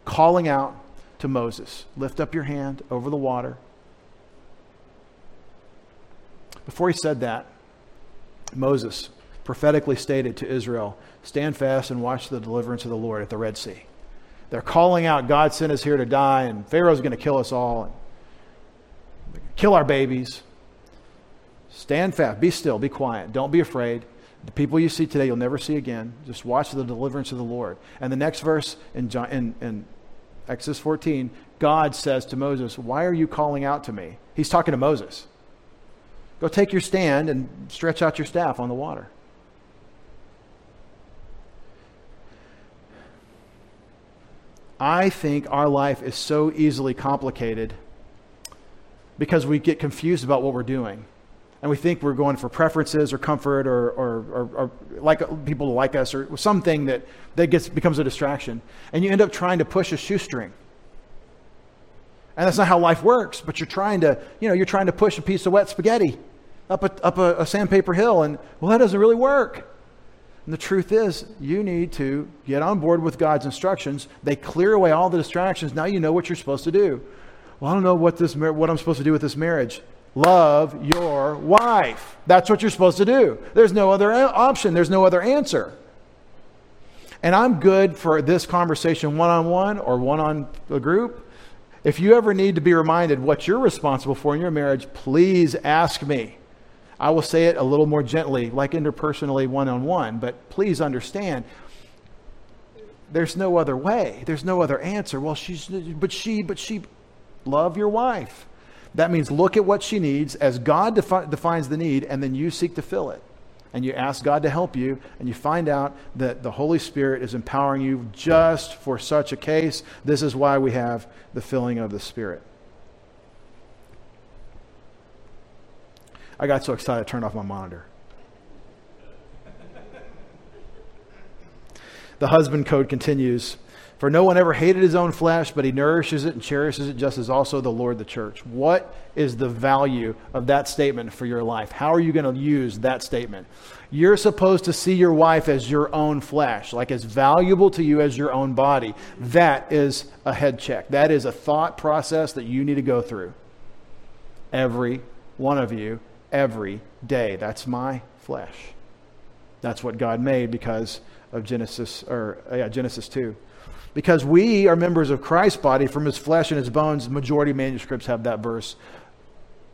calling out to Moses lift up your hand over the water. Before he said that, Moses prophetically stated to Israel, Stand fast and watch the deliverance of the Lord at the Red Sea. They're calling out, God sent us here to die, and Pharaoh's going to kill us all, and kill our babies. Stand fast. Be still. Be quiet. Don't be afraid. The people you see today, you'll never see again. Just watch the deliverance of the Lord. And the next verse in, John, in, in Exodus 14, God says to Moses, Why are you calling out to me? He's talking to Moses. Go take your stand and stretch out your staff on the water. I think our life is so easily complicated because we get confused about what we're doing and we think we're going for preferences or comfort or, or, or, or like people like us or something that, that gets, becomes a distraction. And you end up trying to push a shoestring. And that's not how life works, but you're trying to, you know, you're trying to push a piece of wet spaghetti up a, up a, a sandpaper hill, and well, that doesn't really work. And the truth is, you need to get on board with God's instructions. They clear away all the distractions. Now you know what you're supposed to do. Well, I don't know what, this, what I'm supposed to do with this marriage love your wife. That's what you're supposed to do. There's no other uh, option, there's no other answer. And I'm good for this conversation one on one or one on a group. If you ever need to be reminded what you're responsible for in your marriage, please ask me. I will say it a little more gently, like interpersonally one on one, but please understand there's no other way. There's no other answer. Well, she's, but she, but she, love your wife. That means look at what she needs as God defi- defines the need, and then you seek to fill it. And you ask God to help you, and you find out that the Holy Spirit is empowering you just for such a case. This is why we have the filling of the Spirit. I got so excited I turned off my monitor. the husband code continues for no one ever hated his own flesh, but he nourishes it and cherishes it, just as also the Lord the church. What is the value of that statement for your life? How are you going to use that statement? You're supposed to see your wife as your own flesh, like as valuable to you as your own body. That is a head check. That is a thought process that you need to go through. Every one of you, every day. That's my flesh. That's what God made because of Genesis or uh, yeah, Genesis 2 because we are members of Christ's body from his flesh and his bones. Majority manuscripts have that verse.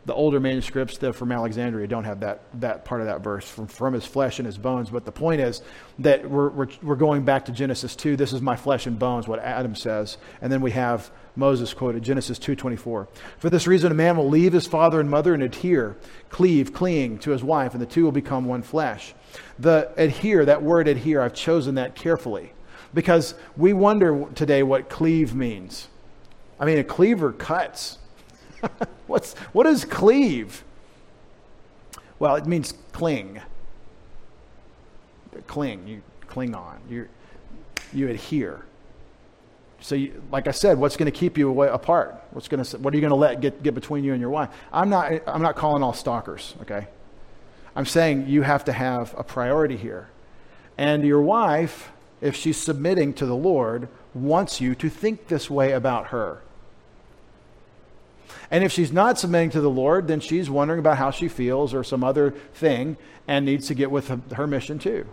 The older manuscripts that from Alexandria don't have that, that part of that verse from, from his flesh and his bones. But the point is that we're, we're, we're going back to Genesis 2. This is my flesh and bones, what Adam says. And then we have Moses quoted Genesis 2:24. For this reason a man will leave his father and mother and adhere, cleave, cling to his wife, and the two will become one flesh. The adhere, that word adhere, I've chosen that carefully because we wonder today what cleave means. I mean, a cleaver cuts. *laughs* What's, what is cleave? Well, it means cling. Cling. You cling on. You you adhere. So, you, like I said, what's going to keep you away, apart? What's going to what are you going to let get, get between you and your wife? I'm not I'm not calling all stalkers. Okay, I'm saying you have to have a priority here, and your wife, if she's submitting to the Lord, wants you to think this way about her. And if she's not submitting to the Lord, then she's wondering about how she feels or some other thing and needs to get with her mission too.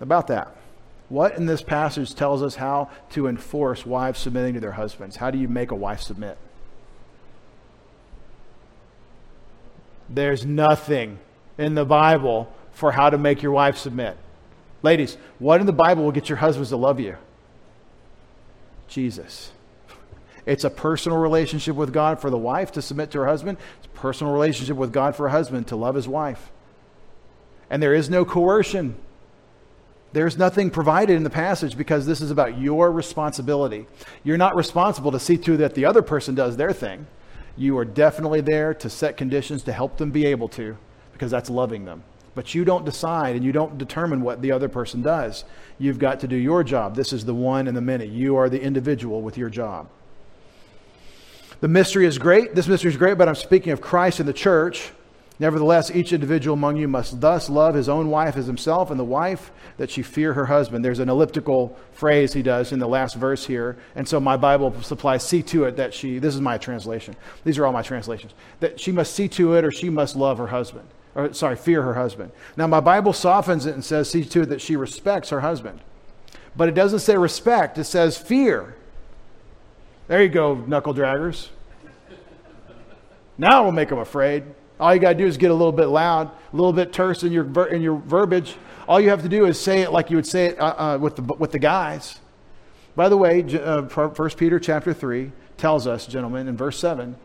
About that. What in this passage tells us how to enforce wives submitting to their husbands? How do you make a wife submit? There's nothing in the Bible for how to make your wife submit. Ladies, what in the Bible will get your husbands to love you? Jesus. It's a personal relationship with God for the wife to submit to her husband. It's a personal relationship with God for a husband to love his wife. And there is no coercion. There's nothing provided in the passage because this is about your responsibility. You're not responsible to see to that the other person does their thing. You are definitely there to set conditions to help them be able to because that's loving them. But you don't decide and you don't determine what the other person does. You've got to do your job. This is the one and the many. You are the individual with your job. The mystery is great. This mystery is great, but I'm speaking of Christ and the church. Nevertheless, each individual among you must thus love his own wife as himself, and the wife that she fear her husband. There's an elliptical phrase he does in the last verse here, and so my Bible supplies see to it that she, this is my translation, these are all my translations, that she must see to it or she must love her husband, or sorry, fear her husband. Now, my Bible softens it and says see to it that she respects her husband. But it doesn't say respect, it says fear. There you go, knuckle draggers. Now we'll make them afraid. All you got to do is get a little bit loud, a little bit terse in your, ver- in your verbiage. All you have to do is say it like you would say it uh, uh, with, the, with the guys. By the way, uh, 1 Peter chapter 3 tells us, gentlemen, in verse 7,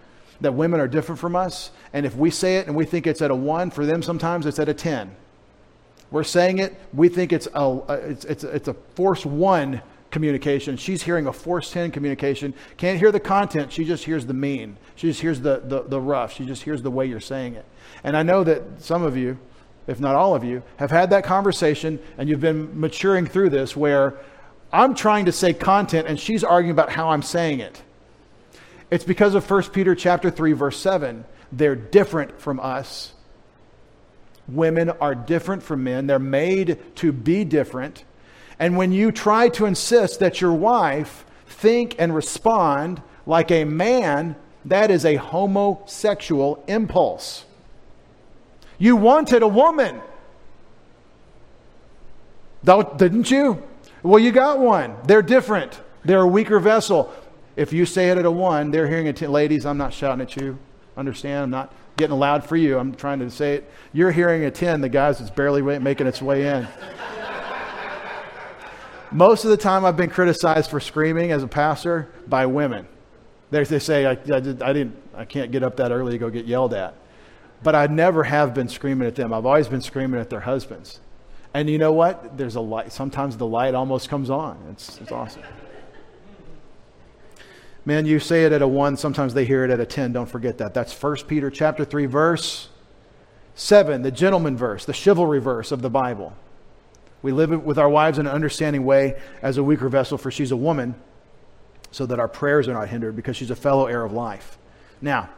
that women are different from us. And if we say it and we think it's at a 1, for them sometimes it's at a 10. We're saying it, we think it's a, it's, it's, it's a force 1 communication. She's hearing a force 10 communication. Can't hear the content, she just hears the mean. She just hears the, the, the rough. She just hears the way you're saying it. And I know that some of you, if not all of you, have had that conversation and you've been maturing through this where I'm trying to say content and she's arguing about how I'm saying it. It's because of 1 Peter chapter 3 verse 7. They're different from us. Women are different from men. They're made to be different. And when you try to insist that your wife think and respond like a man that is a homosexual impulse. You wanted a woman. Didn't you? Well, you got one. They're different. They're a weaker vessel. If you say it at a one, they're hearing it. Ladies, I'm not shouting at you. Understand? I'm not getting loud for you. I'm trying to say it. You're hearing a 10. The guys, it's barely making its way in. Most of the time, I've been criticized for screaming as a pastor by women. They, they say, I, I, did, I, didn't, I can't get up that early to go get yelled at. But I never have been screaming at them. I've always been screaming at their husbands. And you know what? There's a light. Sometimes the light almost comes on. It's, it's awesome. Man, you say it at a 1, sometimes they hear it at a 10. Don't forget that. That's 1 Peter chapter 3 verse 7, the gentleman verse, the chivalry verse of the Bible. We live with our wives in an understanding way as a weaker vessel for she's a woman so that our prayers are not hindered because she's a fellow heir of life. Now,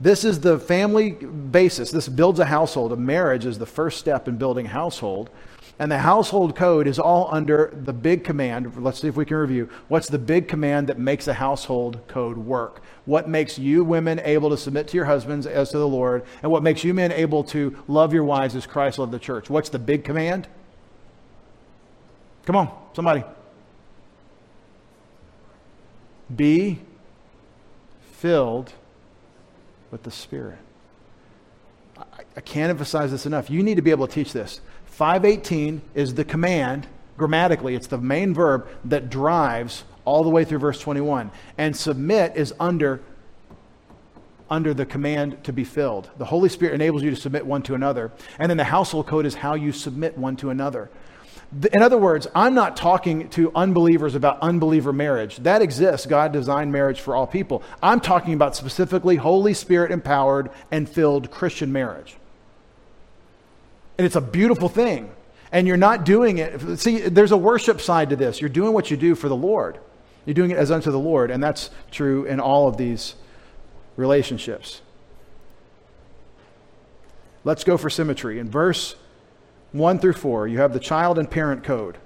this is the family basis. This builds a household. A marriage is the first step in building a household. And the household code is all under the big command. Let's see if we can review. What's the big command that makes a household code work? What makes you women able to submit to your husbands as to the Lord? And what makes you men able to love your wives as Christ loved the church? What's the big command? Come on, somebody. Be filled with the Spirit. I, I can't emphasize this enough. You need to be able to teach this. 518 is the command, grammatically, it's the main verb that drives all the way through verse 21. And submit is under under the command to be filled. The Holy Spirit enables you to submit one to another. And then the household code is how you submit one to another. In other words, I'm not talking to unbelievers about unbeliever marriage. That exists. God designed marriage for all people. I'm talking about specifically Holy Spirit empowered and filled Christian marriage. And it's a beautiful thing. And you're not doing it. See, there's a worship side to this. You're doing what you do for the Lord, you're doing it as unto the Lord. And that's true in all of these relationships. Let's go for symmetry. In verse 1 through 4, you have the child and parent code.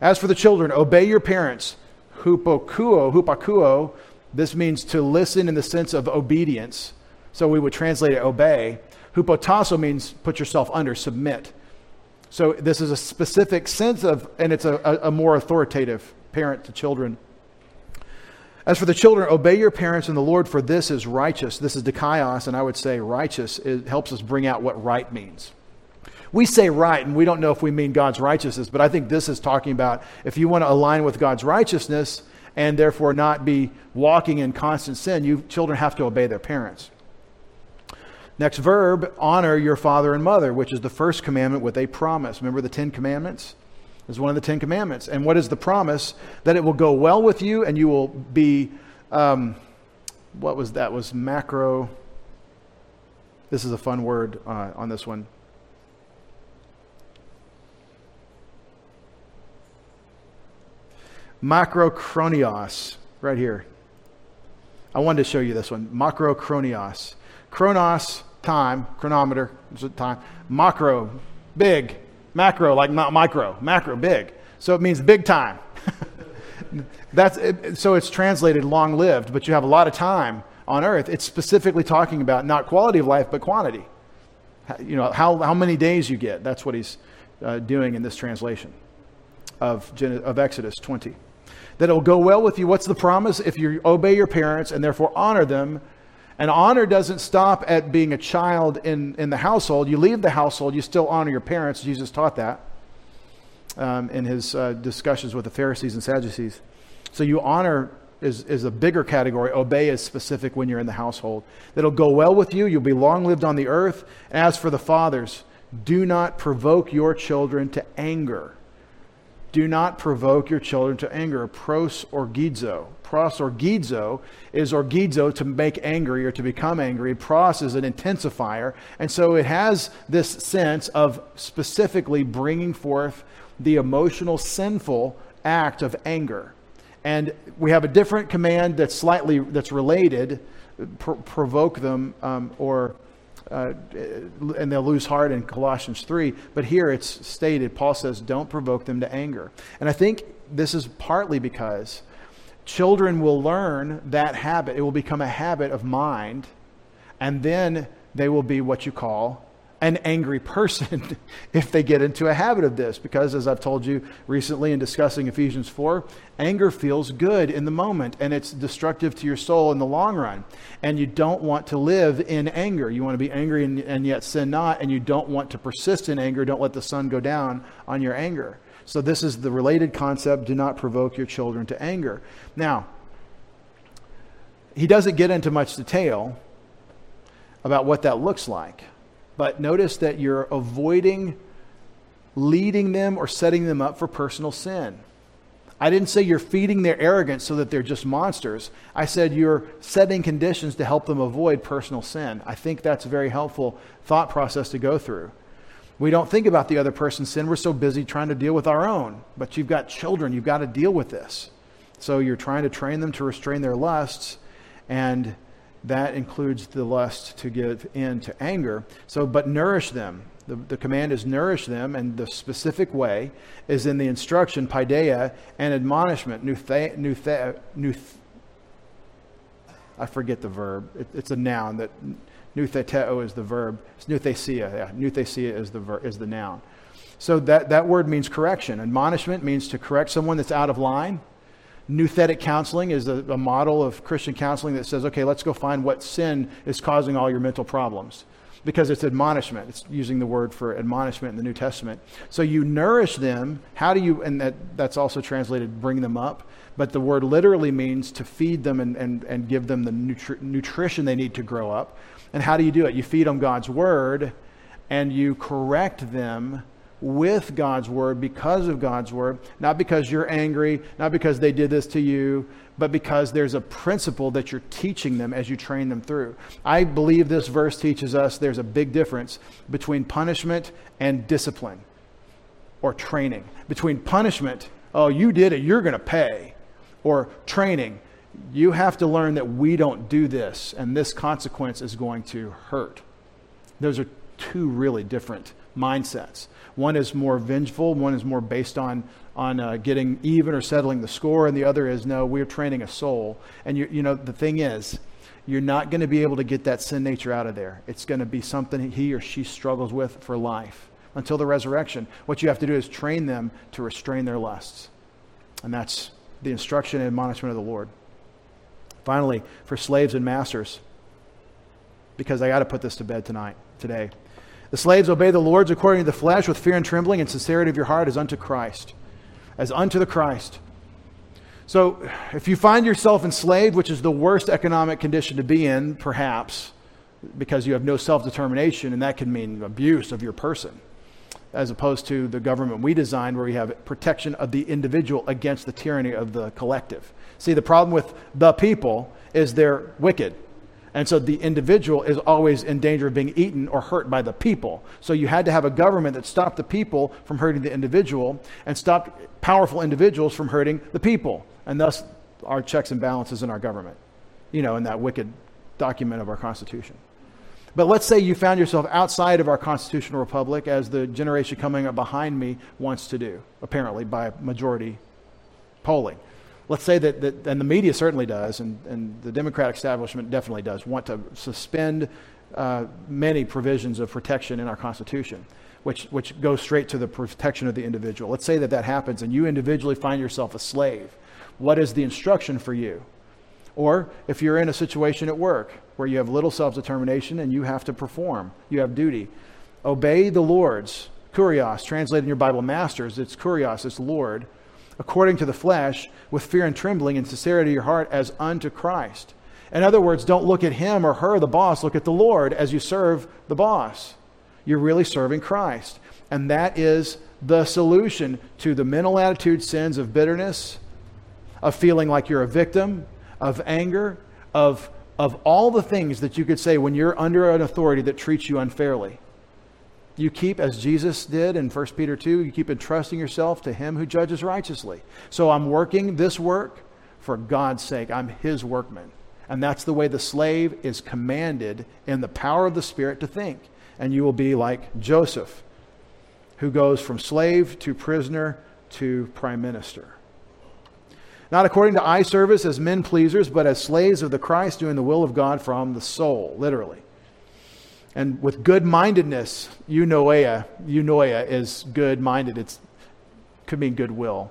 As for the children, obey your parents. Hupokuo, hupakuo, this means to listen in the sense of obedience. So we would translate it obey. Hupotasso means put yourself under, submit. So this is a specific sense of, and it's a, a, more authoritative parent to children. As for the children, obey your parents in the Lord, for this is righteous. This is dikaios, and I would say righteous. It helps us bring out what right means. We say right, and we don't know if we mean God's righteousness, but I think this is talking about if you want to align with God's righteousness and therefore not be walking in constant sin, you children have to obey their parents. Next verb, honor your father and mother, which is the first commandment with a promise. Remember the Ten Commandments? is one of the Ten Commandments. And what is the promise? That it will go well with you and you will be, um, what was that? Was macro. This is a fun word uh, on this one. Macrochronios, right here. I wanted to show you this one. Macrochronios. Chronos, time, chronometer, time. Macro, big Macro, like not micro, macro, big. So it means big time. *laughs* That's it, so it's translated long lived, but you have a lot of time on earth. It's specifically talking about not quality of life, but quantity. You know, how, how many days you get. That's what he's uh, doing in this translation of, of Exodus 20. That it will go well with you. What's the promise? If you obey your parents and therefore honor them, and honor doesn't stop at being a child in, in the household. You leave the household, you still honor your parents. Jesus taught that um, in his uh, discussions with the Pharisees and Sadducees. So you honor is, is a bigger category. Obey is specific when you're in the household. That'll go well with you. You'll be long lived on the earth. As for the fathers, do not provoke your children to anger. Do not provoke your children to anger. Pros orgizo pros orgizo is orgizo to make angry or to become angry. Pros is an intensifier. And so it has this sense of specifically bringing forth the emotional, sinful act of anger. And we have a different command that's slightly that's related, pr- provoke them um, or uh, and they'll lose heart in Colossians 3. But here it's stated, Paul says, don't provoke them to anger. And I think this is partly because children will learn that habit. It will become a habit of mind, and then they will be what you call an angry person *laughs* if they get into a habit of this. Because, as I've told you recently in discussing Ephesians 4, anger feels good in the moment and it's destructive to your soul in the long run. And you don't want to live in anger. You want to be angry and, and yet sin not, and you don't want to persist in anger. Don't let the sun go down on your anger. So, this is the related concept do not provoke your children to anger. Now, he doesn't get into much detail about what that looks like, but notice that you're avoiding leading them or setting them up for personal sin. I didn't say you're feeding their arrogance so that they're just monsters. I said you're setting conditions to help them avoid personal sin. I think that's a very helpful thought process to go through. We don't think about the other person's sin. We're so busy trying to deal with our own. But you've got children, you've got to deal with this. So you're trying to train them to restrain their lusts, and that includes the lust to give in to anger. So, but nourish them. The, the command is nourish them, and the specific way is in the instruction, paideia, and admonishment, nuthe, nuthe, nuth, I forget the verb. It, it's a noun that Nutheteo is the verb. It's nuthesia. Yeah, nuthesia is the, ver- is the noun. So that, that word means correction. Admonishment means to correct someone that's out of line. Nouthetic counseling is a, a model of Christian counseling that says, okay, let's go find what sin is causing all your mental problems because it's admonishment. It's using the word for admonishment in the New Testament. So you nourish them. How do you, and that, that's also translated bring them up, but the word literally means to feed them and, and, and give them the nutri- nutrition they need to grow up. And how do you do it? You feed them God's word and you correct them with God's word because of God's word, not because you're angry, not because they did this to you, but because there's a principle that you're teaching them as you train them through. I believe this verse teaches us there's a big difference between punishment and discipline or training. Between punishment, oh, you did it, you're going to pay, or training, you have to learn that we don't do this and this consequence is going to hurt. Those are two really different mindsets. One is more vengeful, one is more based on, on uh, getting even or settling the score, and the other is no, we're training a soul. And you, you know, the thing is, you're not going to be able to get that sin nature out of there. It's going to be something he or she struggles with for life until the resurrection. What you have to do is train them to restrain their lusts. And that's the instruction and admonishment of the Lord. Finally, for slaves and masters, because I got to put this to bed tonight, today. The slaves obey the Lords according to the flesh with fear and trembling and sincerity of your heart as unto Christ. As unto the Christ. So, if you find yourself enslaved, which is the worst economic condition to be in, perhaps, because you have no self determination, and that can mean abuse of your person, as opposed to the government we designed where we have protection of the individual against the tyranny of the collective. See, the problem with the people is they're wicked. And so the individual is always in danger of being eaten or hurt by the people. So you had to have a government that stopped the people from hurting the individual and stopped powerful individuals from hurting the people. And thus, our checks and balances in our government, you know, in that wicked document of our Constitution. But let's say you found yourself outside of our constitutional republic, as the generation coming up behind me wants to do, apparently by majority polling let's say that, that, and the media certainly does, and, and the Democratic establishment definitely does, want to suspend uh, many provisions of protection in our Constitution, which, which goes straight to the protection of the individual. Let's say that that happens and you individually find yourself a slave. What is the instruction for you? Or if you're in a situation at work where you have little self determination and you have to perform, you have duty, obey the Lord's, kurios, translated in your Bible, masters, it's kurios, it's Lord according to the flesh, with fear and trembling and sincerity of your heart, as unto Christ. In other words, don't look at him or her, the boss, look at the Lord as you serve the boss. You're really serving Christ. And that is the solution to the mental attitude sins of bitterness, of feeling like you're a victim, of anger, of, of all the things that you could say when you're under an authority that treats you unfairly you keep, as Jesus did in 1 Peter 2, you keep entrusting yourself to Him who judges righteously. So I'm working this work for God's sake. I'm His workman. And that's the way the slave is commanded in the power of the Spirit to think. And you will be like Joseph, who goes from slave to prisoner to prime minister. Not according to eye service as men pleasers, but as slaves of the Christ, doing the will of God from the soul, literally and with good mindedness, eunoia, eunoia is good minded. It could mean goodwill.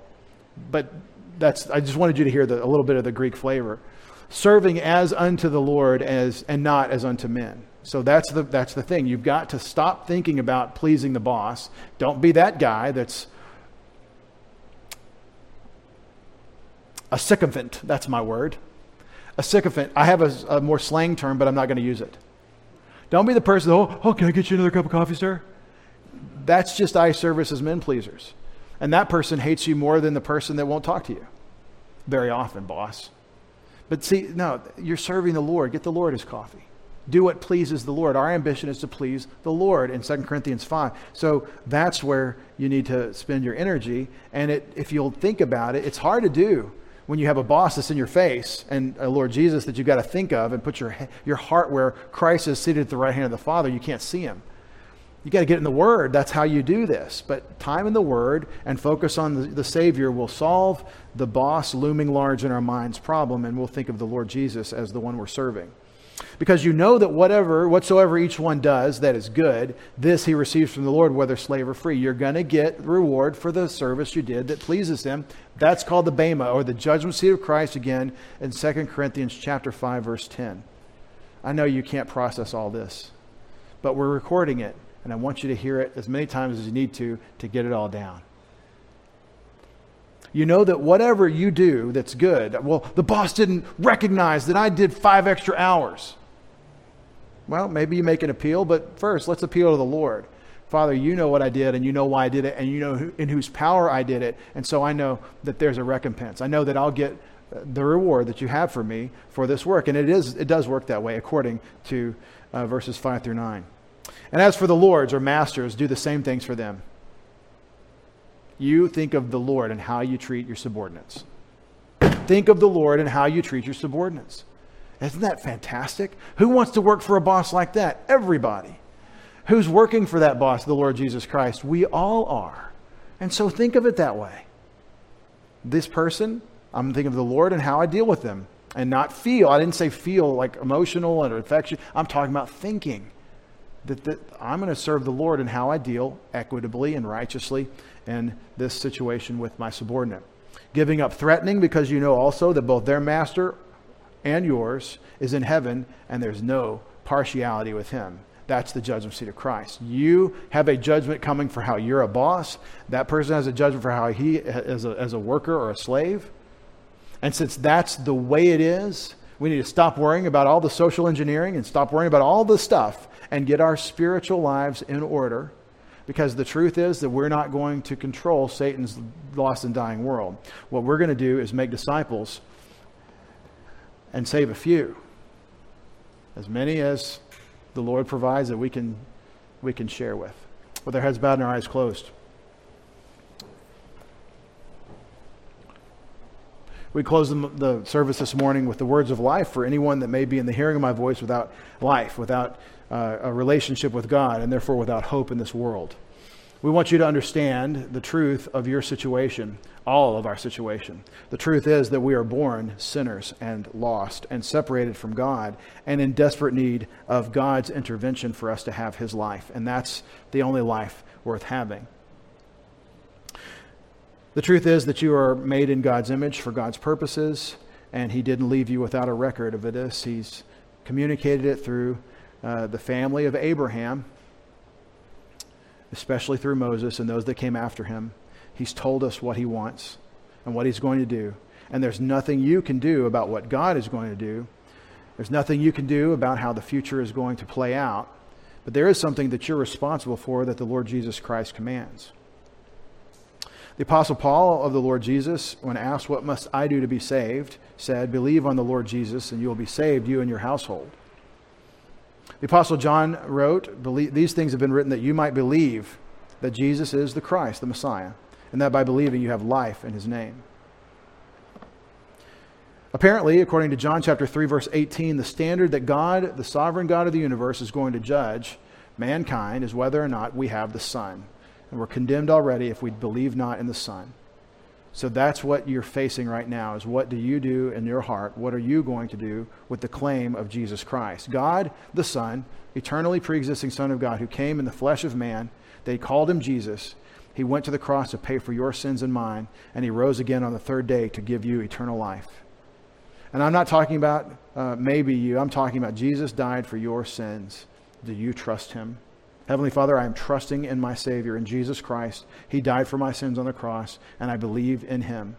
But that's, I just wanted you to hear the, a little bit of the Greek flavor. Serving as unto the Lord as, and not as unto men. So that's the, that's the thing. You've got to stop thinking about pleasing the boss. Don't be that guy that's a sycophant. That's my word. A sycophant. I have a, a more slang term, but I'm not going to use it. Don't be the person, oh, oh, can I get you another cup of coffee, sir? That's just eye service as men pleasers. And that person hates you more than the person that won't talk to you. Very often, boss. But see, no, you're serving the Lord. Get the Lord his coffee. Do what pleases the Lord. Our ambition is to please the Lord in 2 Corinthians 5. So that's where you need to spend your energy. And it, if you'll think about it, it's hard to do when you have a boss that's in your face and a Lord Jesus that you've got to think of and put your, your heart where Christ is seated at the right hand of the Father, you can't see him. You got to get in the Word. That's how you do this. But time in the Word and focus on the, the Savior will solve the boss looming large in our minds problem, and we'll think of the Lord Jesus as the one we're serving. Because you know that whatever, whatsoever each one does that is good, this he receives from the Lord, whether slave or free. You're going to get reward for the service you did that pleases him. That's called the Bema, or the judgment seat of Christ, again in 2 Corinthians chapter 5, verse 10. I know you can't process all this, but we're recording it, and I want you to hear it as many times as you need to to get it all down you know that whatever you do that's good, well, the boss didn't recognize that I did five extra hours. Well, maybe you make an appeal, but first, let's appeal to the Lord. Father, you know what I did, and you know why I did it, and you know who, in whose power I did it. And so I know that there's a recompense. I know that I'll get the reward that you have for me for this work. And it, is, it does work that way according to uh, verses 5 through 9. And as for the lords or masters, do the same things for them. You think of the Lord and how you treat your subordinates. Think of the Lord and how you treat your subordinates. Isn't that fantastic? Who wants to work for a boss like that? Everybody. Who's working for that boss, the Lord Jesus Christ? We all are. And so think of it that way. This person, I'm thinking of the Lord and how I deal with them and not feel. I didn't say feel like emotional and affection. I'm talking about thinking that, that I'm going to serve the Lord in how I deal equitably and righteously in this situation with my subordinate. Giving up threatening because you know also that both their master and yours is in heaven and there's no partiality with him. That's the judgment seat of Christ. You have a judgment coming for how you're a boss. That person has a judgment for how he, as a, as a worker or a slave. And since that's the way it is, we need to stop worrying about all the social engineering and stop worrying about all the stuff and get our spiritual lives in order because the truth is that we're not going to control Satan's lost and dying world. What we're going to do is make disciples and save a few. As many as the Lord provides that we can, we can share with. With our heads bowed and our eyes closed. We close the, the, service this morning with the words of life for anyone that may be in the hearing of my voice without life, without uh, a relationship with God, and therefore without hope in this world. We want you to understand the truth of your situation, all of our situation. The truth is that we are born sinners and lost and separated from God and in desperate need of God's intervention for us to have His life. And that's the only life worth having. The truth is that you are made in God's image for God's purposes, and He didn't leave you without a record of this. He's communicated it through uh, the family of Abraham especially through Moses and those that came after him. He's told us what he wants and what he's going to do. And there's nothing you can do about what God is going to do. There's nothing you can do about how the future is going to play out. But there is something that you're responsible for that the Lord Jesus Christ commands. The Apostle Paul of the Lord Jesus, when asked, What must I do to be saved? said, Believe on the Lord Jesus, and you will be saved, you and your household. The Apostle John wrote, These things have been written that you might believe that Jesus is the Christ, the Messiah, and that by believing you have life in his name. Apparently, according to John chapter 3, verse 18, the standard that God, the sovereign God of the universe, is going to judge mankind is whether or not we have the Son. And we're condemned already if we believe not in the Son. So that's what you're facing right now is what do you do in your heart? What are you going to do with the claim of Jesus Christ? God, the Son, eternally pre-existing Son of God who came in the flesh of man, they called him Jesus. He went to the cross to pay for your sins and mine, and he rose again on the third day to give you eternal life. And I'm not talking about uh, maybe you, I'm talking about Jesus died for your sins. Do you trust him? Heavenly Father, I am trusting in my Savior, in Jesus Christ. He died for my sins on the cross, and I believe in him.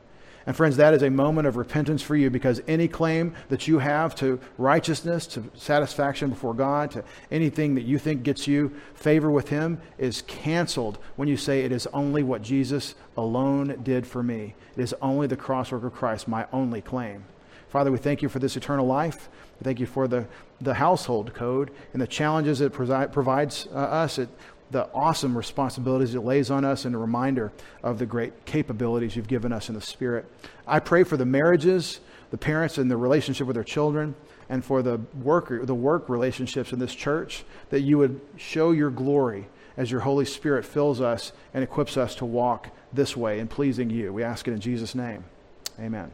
And friends, that is a moment of repentance for you because any claim that you have to righteousness, to satisfaction before God, to anything that you think gets you favor with Him is canceled when you say it is only what Jesus alone did for me. It is only the cross work of Christ, my only claim. Father, we thank you for this eternal life. We thank you for the, the household code and the challenges it provides uh, us, it, the awesome responsibilities it lays on us, and a reminder of the great capabilities you've given us in the Spirit. I pray for the marriages, the parents, and the relationship with their children, and for the work, the work relationships in this church, that you would show your glory as your Holy Spirit fills us and equips us to walk this way in pleasing you. We ask it in Jesus' name. Amen.